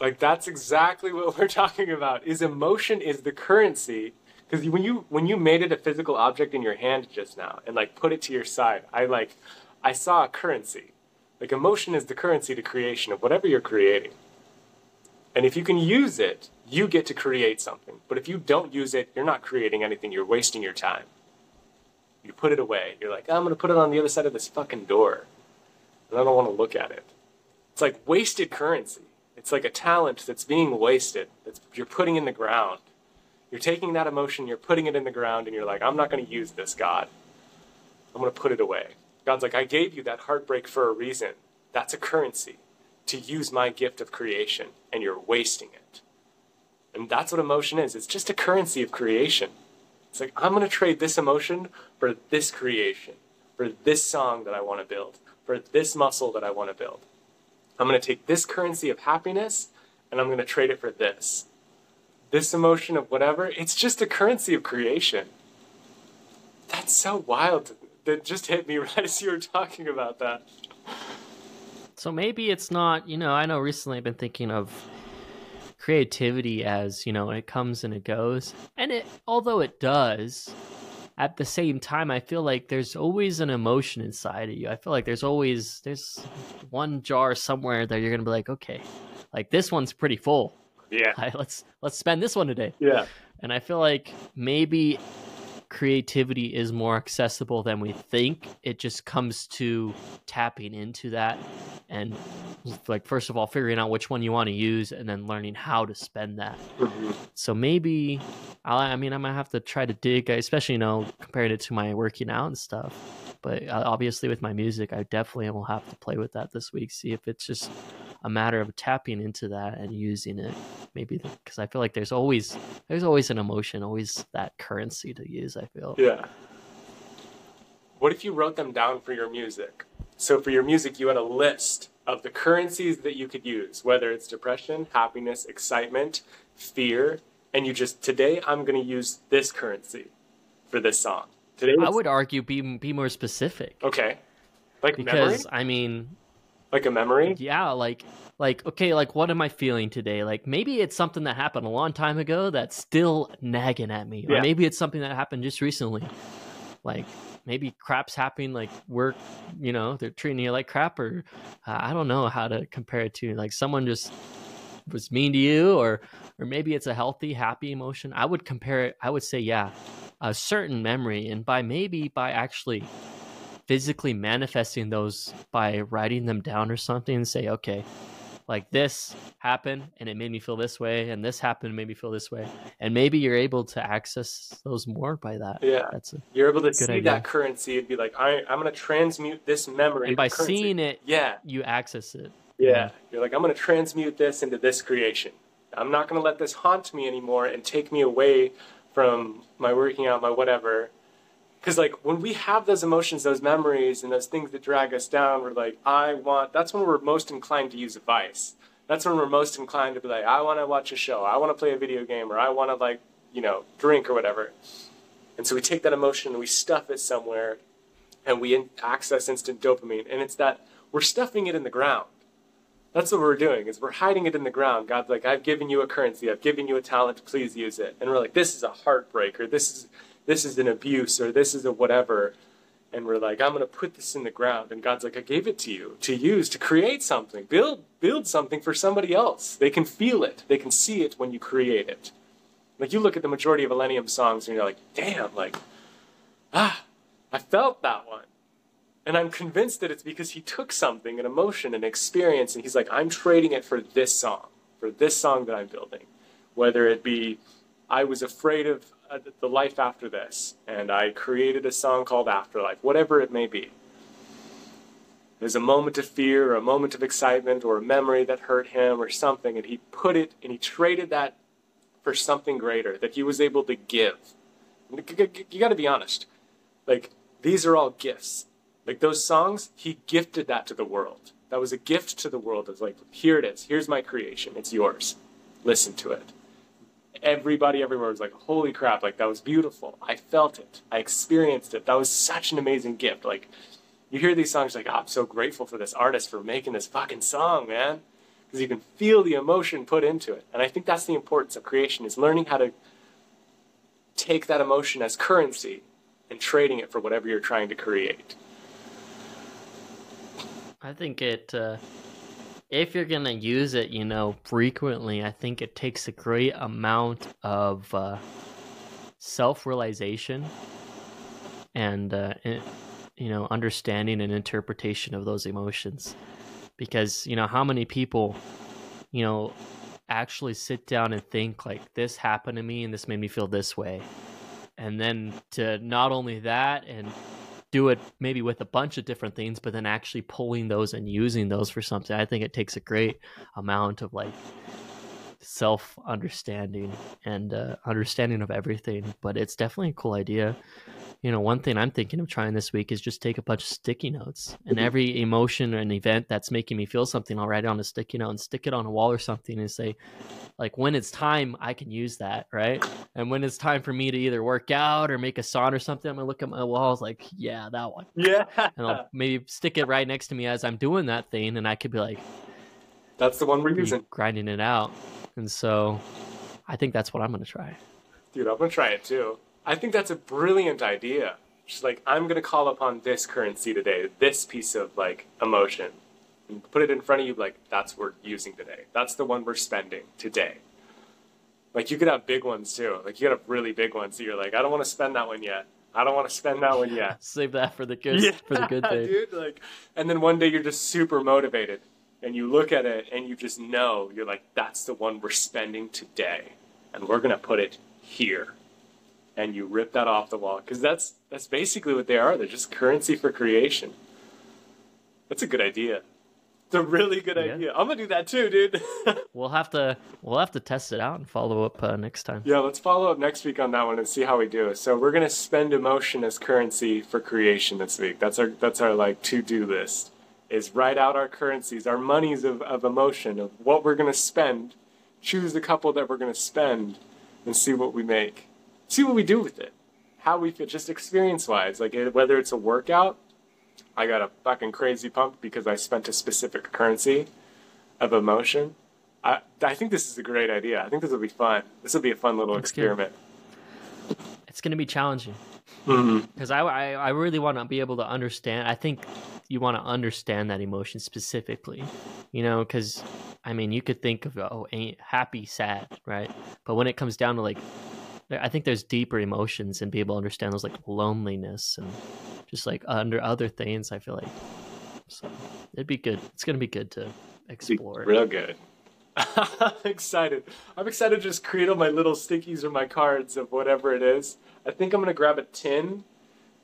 Like that's exactly what we're talking about. Is emotion is the currency because when you when you made it a physical object in your hand just now and like put it to your side, I like I saw a currency. Like emotion is the currency to creation of whatever you're creating. And if you can use it, you get to create something. But if you don't use it, you're not creating anything. You're wasting your time. You put it away. You're like, I'm going to put it on the other side of this fucking door. And I don't want to look at it. It's like wasted currency. It's like a talent that's being wasted. That's you're putting in the ground. You're taking that emotion, you're putting it in the ground, and you're like, I'm not going to use this, God. I'm going to put it away. God's like, I gave you that heartbreak for a reason. That's a currency to use my gift of creation, and you're wasting it. And that's what emotion is. It's just a currency of creation. It's like, I'm going to trade this emotion for this creation, for this song that I want to build, for this muscle that I want to build. I'm going to take this currency of happiness and I'm going to trade it for this. This emotion of whatever, it's just a currency of creation. That's so wild. That just hit me right as you were talking about that. So maybe it's not, you know, I know recently I've been thinking of creativity as, you know, it comes and it goes. And it although it does, at the same time I feel like there's always an emotion inside of you. I feel like there's always there's one jar somewhere that you're to be like, "Okay, like this one's pretty full. Yeah. Let's let's spend this one today." Yeah. And I feel like maybe creativity is more accessible than we think. It just comes to tapping into that and like first of all figuring out which one you want to use and then learning how to spend that. Mm-hmm. So maybe I I mean I might have to try to dig especially you know comparing it to my working out and stuff. But uh, obviously with my music I definitely will have to play with that this week see if it's just a matter of tapping into that and using it maybe because i feel like there's always there's always an emotion always that currency to use i feel Yeah. What if you wrote them down for your music? So for your music, you had a list of the currencies that you could use, whether it's depression, happiness, excitement, fear, and you just today I'm going to use this currency for this song. Today, i would argue be be more specific okay, like memory, because i mean like a memory. yeah like like okay like what am i feeling today? Like maybe it's something that happened a long time ago that's still nagging at me. Or Yeah. maybe it's something that happened just recently. Like maybe crap's happening like work you know they're treating you like crap or uh, i don't know how to compare it to. Like someone just was mean to you or or maybe it's a healthy happy emotion. I would compare it i would say yeah a certain memory. And by maybe by actually physically manifesting those by writing them down or something and say okay like this happened and it made me feel this way and this happened and made me feel this way and maybe you're able to access those more by that Yeah, that's you're able to see idea. that currency and be like, I, I'm going to transmute this memory. and by currency. seeing it yeah, you access it Yeah. You're like, I'm going to transmute this into this creation. I'm not going to let this haunt me anymore and take me away from my working out, my whatever. Because, like, when we have those emotions, those memories, and those things that drag us down, we're like, I want, that's when we're most inclined to use a vice. That's when we're most inclined to be like, I want to watch a show, I want to play a video game, or I want to, like, you know, drink or whatever. And so we take that emotion and we stuff it somewhere and we in- access instant dopamine. And it's that we're stuffing it in the ground. That's what we're doing is we're hiding it in the ground. God's like, I've given you a currency, I've given you a talent, please use it. And we're like, this is a heartbreaker. this is this is an abuse, or this is a whatever. And we're like, I'm gonna put this in the ground. And God's like, I gave it to you to use, to create something. Build build something for somebody else. They can feel it, they can see it when you create it. Like you look at the majority of Illenium songs and you're like, damn, like, ah, I felt that one. And I'm convinced that it's because he took something, an emotion, an experience, and he's like, I'm trading it for this song, for this song that I'm building. Whether it be, I was afraid of Uh, the life after this, and I created a song called Afterlife, whatever it may be. There's a moment of fear, or a moment of excitement, or a memory that hurt him, or something, and he put it, and he traded that for something greater that he was able to give. You got to be honest. Like, these are all gifts. Like those songs, he gifted that to the world. That was a gift to the world. It's like, here it is. Here's my creation. It's yours. listen to it. Everybody everywhere was like, holy crap, like that was beautiful. I felt it. I experienced it. That was such an amazing gift. Like, you hear these songs, like, oh, I'm so grateful for this artist for making this fucking song, man. Because you can feel the emotion put into it. And I think that's the importance of creation is learning how to take that emotion as currency and trading it for whatever you're trying to create. I think it, uh, if you're gonna use it, you know, frequently, I think it takes a great amount of uh, self-realization and, uh, in- you know, understanding and interpretation of those emotions. Because you know, how many people, you know, actually sit down and think like, this happened to me and this made me feel this way, and then to not only that and do it maybe with a bunch of different things, but then actually pulling those and using those for something. I think it takes a great amount of like self understanding and uh, understanding of everything. But it's definitely a cool idea. You know, one thing I'm thinking of trying this week is just take a bunch of sticky notes and Mhm. every emotion and event that's making me feel something, I'll write it on a sticky note and stick it on a wall or something and say, like, when it's time, I can use that, right? And when it's time for me to either work out or make a song or something, I'm gonna look at my walls like, yeah, that one. Yeah. And I'll maybe stick it right next to me as I'm doing that thing, and I could be like That's the one we're using. grinding it out. And so I think that's what I'm gonna try. Dude, I'm gonna try it too. I think that's a brilliant idea. She's like I'm gonna call upon this currency today, this piece of like emotion. And put it in front of you like that's what we're using today. That's the one we're spending today. Like you could have big ones too. Like you could have really big ones that you're like, I don't want to spend that one yet. I don't want to spend that one yet. Save that for the good for the good day. dude. Like, and then one day you're just super motivated, and you look at it and you just know you're like, that's the one we're spending today, and we're gonna put it here, and you rip that off the wall because that's that's basically what they are. They're just currency for creation. That's a good idea. It's a really good Yeah. idea. I'm gonna do that too, dude. We'll have to we'll have to test it out and follow up uh, next time. Yeah, let's follow up next week on that one and see how we do. So we're gonna spend emotion as currency for creation this week. That's our that's our like to do list. Is write out our currencies, our monies of, of emotion, of what we're gonna spend. Choose a couple that we're gonna spend and see what we make. See what we do with it. How we feel, just experience wise. Like whether it's a workout, I got a fucking crazy pump because I spent a specific currency of emotion. I, I think this is a great idea. I think this will be fun. This will be a fun little good. experiment. It's gonna be challenging mm-hmm. because I, I I really want to be able to understand. I think you want to understand that emotion specifically, you know, because I mean you could think of oh ain't happy sad right, but when it comes down to like I think there's deeper emotions and be able to understand those like loneliness and just like under other things. I feel like so it'd be good. It's gonna be good to explore. it. real good. I'm excited. I'm excited to just create all my little stickies or my cards of whatever it is. I think I'm gonna grab a tin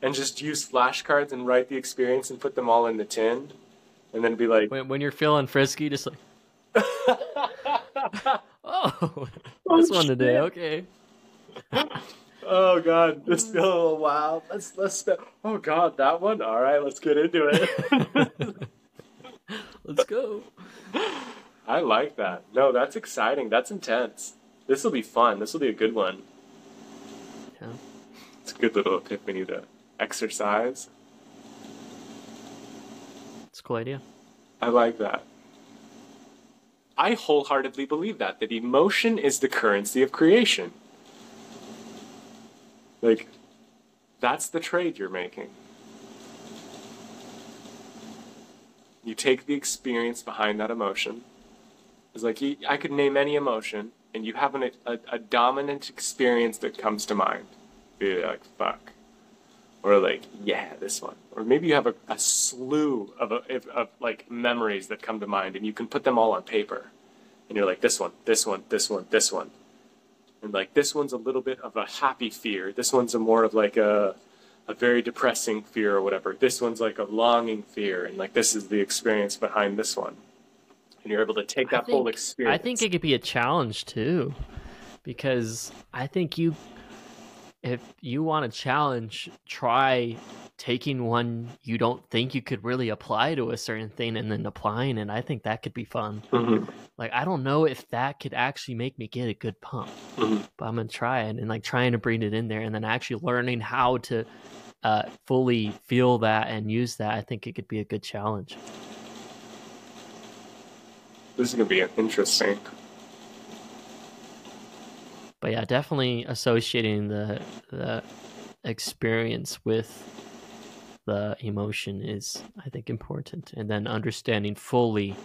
and just use flashcards and write the experience and put them all in the tin, and then be like, When, when you're feeling frisky, just like oh, Oh, this one today. Okay. "Oh God, this feels a little wild. Let's let's spend. Oh God, that one. All right, let's get into it." Let's go. I like that. No, that's exciting. That's intense. This will be fun. This will be a good one. Yeah. It's a good little epiphany to exercise. It's a cool idea. I like that. I wholeheartedly believe that that emotion is the currency of creation. Like that's the trade you're making. You take the experience behind that emotion. It's like I could name any emotion, and you have an, a, a dominant experience that comes to mind. Be like, fuck. Or like, yeah, this one. Or maybe you have a, a slew of, of, of like memories that come to mind, and you can put them all on paper. And you're like, this one, this one, this one, this one. And like, this one's a little bit of a happy fear. This one's a more of like a, a very depressing fear or whatever. This one's like a longing fear, and like this is the experience behind this one. And you're able to take that whole experience. I think it could be a challenge too, because I think you, if you want a challenge, try taking one you don't think you could really apply to a certain thing and then applying it. I think that could be fun. Mm-hmm. Like I don't know if that could actually make me get a good pump, Mhm. but I'm gonna try it and like trying to bring it in there and then actually learning how to uh, fully feel that and use that. I think it could be a good challenge. This is gonna be interesting. But yeah, definitely associating the the experience with the emotion is I think important and then understanding fully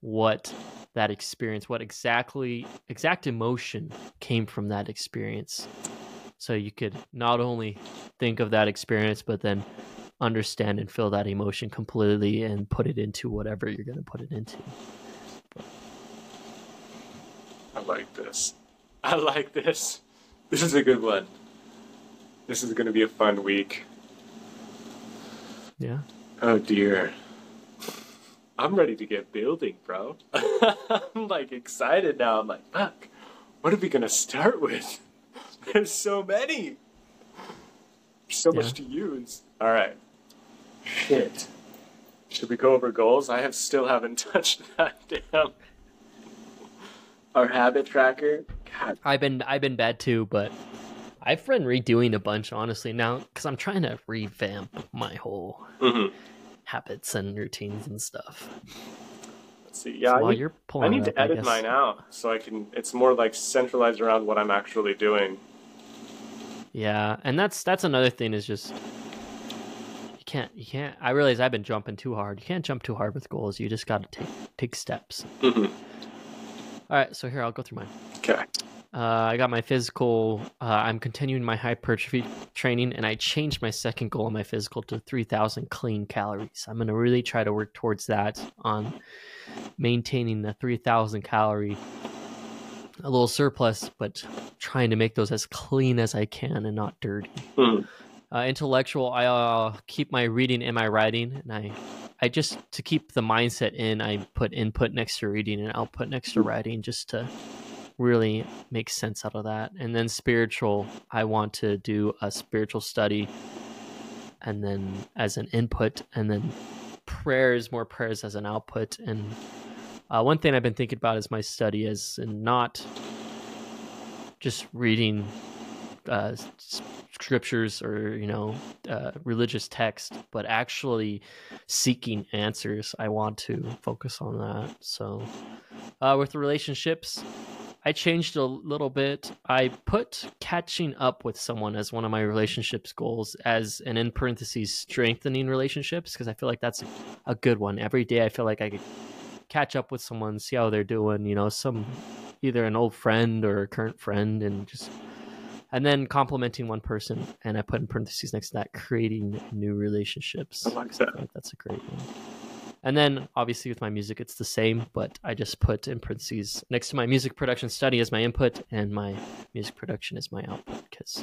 what that experience what exactly exact emotion came from that experience so you could not only think of that experience but then understand and feel that emotion completely and put it into whatever you're going to put it into I like this. I like this. This is a good one. This is gonna be a fun week. Yeah Oh dear. I'm ready to get building, bro. I'm like excited now. I'm like, fuck. What are we gonna start with? There's so many. So Yeah. much to use. All right. Shit. Should we go over goals? I have still haven't touched that damn. Our habit tracker. God. I've been I've been bad too, but I've been redoing a bunch honestly now because I'm trying to revamp my whole Mm-hmm. habits and routines and stuff. Let's see. So Yeah, I while need, you're pulling I need it to edit mine out so I can. It's more like centralized around what I'm actually doing. Yeah, and that's that's another thing is just you can't you can't. I realize I've been jumping too hard. You can't jump too hard with goals. You just got to take take steps. Mm-hmm. All right, so here I'll go through mine. Okay. Uh, I got my physical. Uh, I'm continuing my hypertrophy training, and I changed my second goal in my physical to 3,000 clean calories. I'm going to really try to work towards that on maintaining the 3,000 calorie, a little surplus, but trying to make those as clean as I can and not dirty. Hmm. Uh, intellectual, I uh, keep my reading and my writing, and I, I just to keep the mindset in, I put input next to reading and output next to writing, just to really make sense out of that. And then spiritual, I want to do a spiritual study, and then as an input, and then prayers, more prayers as an output. And uh, one thing I've been thinking about is my study in not just reading uh, scriptures or you know uh, religious text, but actually seeking answers. I want to focus on that. So, uh, with relationships, I changed a little bit. I put catching up with someone as one of my relationships goals, as an in parentheses strengthening relationships, because I feel like that's a, good one. Every day, I feel like I could catch up with someone, see how they're doing. You know, some either an old friend or a current friend, and just and then complimenting one person. And I put in parentheses next to that, creating new relationships. I like I that. like that's a great one. And then obviously with my music, it's the same, but I just put in parentheses next to my music production study as my input and my music production is my output because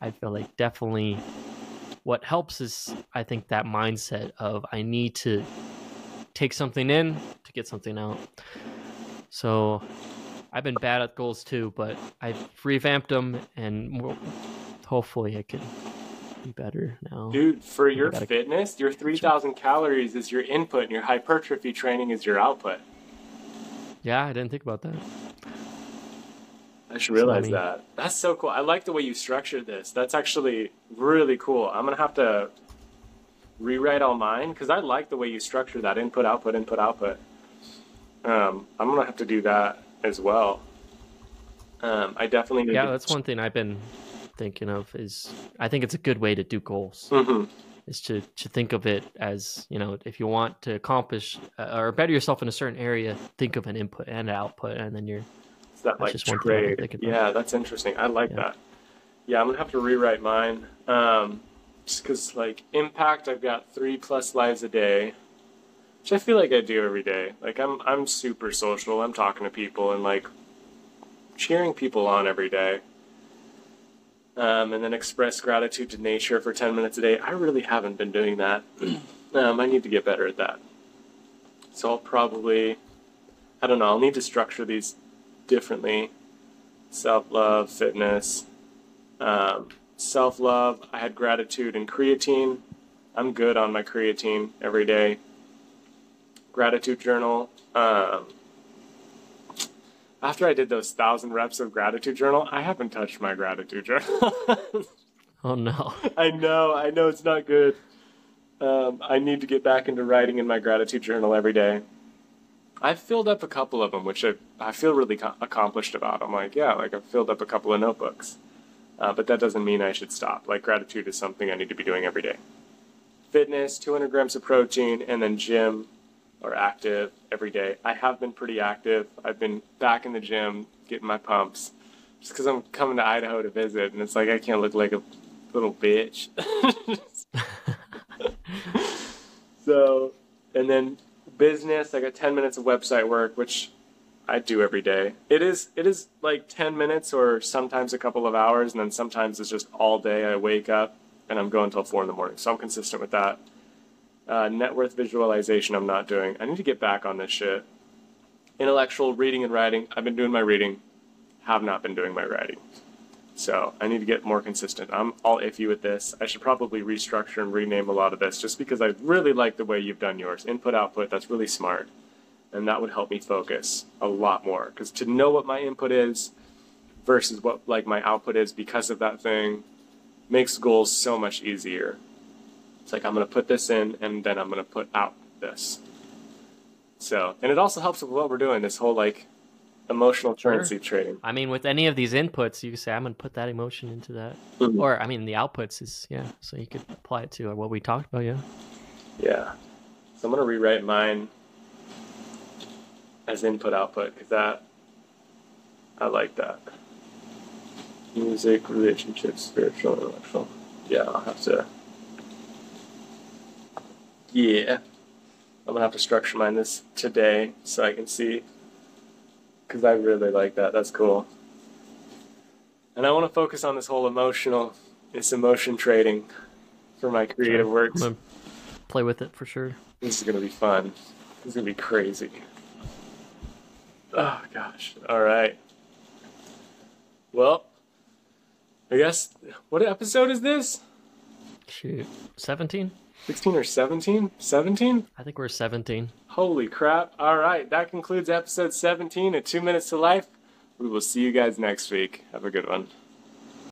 I feel like definitely what helps is I think that mindset of I need to take something in to get something out. So I've been bad at goals too, but I've revamped them and hopefully I can better now. Dude, for your gotta- fitness, your 3,000 calories is your input and your hypertrophy training is your output. Yeah, I didn't think about that. I should realize mean- that. That's so cool. I like the way you structured this. That's actually really cool. I'm going to have to rewrite all mine because I like the way you structure that input, output, input, output. Um, I'm going to have to do that as well. Um, I definitely need Yeah, to. that's one thing I've been thinking of is I think it's a good way to do goals hmm is to to think of it as you know if you want to accomplish uh, or better yourself in a certain area, think of an input and an output, and then you're It's that like just one thing trade. Yeah, that's interesting. I like Yeah. that. Yeah, I'm gonna have to rewrite mine. Um, just because like impact, I've got three plus lives a day, which I feel like I do every day. Like I'm I'm super social. I'm talking to people and like cheering people on every day. Um, and then express gratitude to nature for 10 minutes a day. I really haven't been doing that. um, I need to get better at that. So I'll probably, I don't know, I'll need to structure these differently. Self love, fitness. Um, Self love, I had gratitude and creatine. I'm good on my creatine every day. Gratitude journal. Um, after I did those thousand reps of gratitude journal, I haven't touched my gratitude journal. Oh no. I know, I know it's not good. Um, I need to get back into writing in my gratitude journal every day. I've filled up a couple of them, which I, I feel really co- accomplished about. I'm like, yeah, like I've filled up a couple of notebooks. Uh, but that doesn't mean I should stop. Like, gratitude is something I need to be doing every day. Fitness, 200 grams of protein, and then gym or active every day. I have been pretty active. I've been back in the gym, getting my pumps, just because I'm coming to Idaho to visit, and it's like I can't look like a little bitch. so, and then business, I got 10 minutes of website work, which I do every day. It is it is like 10 minutes or sometimes a couple of hours, and then sometimes it's just all day. I wake up and I'm going till four in the morning, so I'm consistent with that. Uh, net worth visualization, I'm not doing. I need to get back on this shit. Intellectual reading and writing, I've been doing my reading, have not been doing my writing. So I need to get more consistent. I'm all iffy with this. I should probably restructure and rename a lot of this just because I really like the way you've done yours. Input, output, that's really smart. And that would help me focus a lot more. Because to know what my input is versus what like my output is because of that thing makes goals so much easier. It's like I'm gonna put this in and then I'm gonna put out this. So and it also helps with what we're doing, this whole like emotional currency trading. I mean, with any of these inputs, you can say, I'm going to put that emotion into that. Mhm. Or, I mean, the outputs is, yeah, so you could apply it to what we talked about, yeah. Yeah. So I'm gonna rewrite mine as input output because that I like that. Music, relationships, spiritual, intellectual. Yeah, I'll have to. Yeah, I'm gonna have to structure mine this today so I can see. Because I really like that. That's cool. And I want to focus on this whole emotional, this emotion trading for my creative So, works. I'm play with it for sure. This is gonna be fun. This is gonna be crazy. Oh gosh. All right. Well, I guess what episode is this? Shoot. 17? 16 or 17? 17? I think we're 17. Holy crap. All right. That concludes episode 17 of 2 Minutes to Life. We will see you guys next week. Have a good one.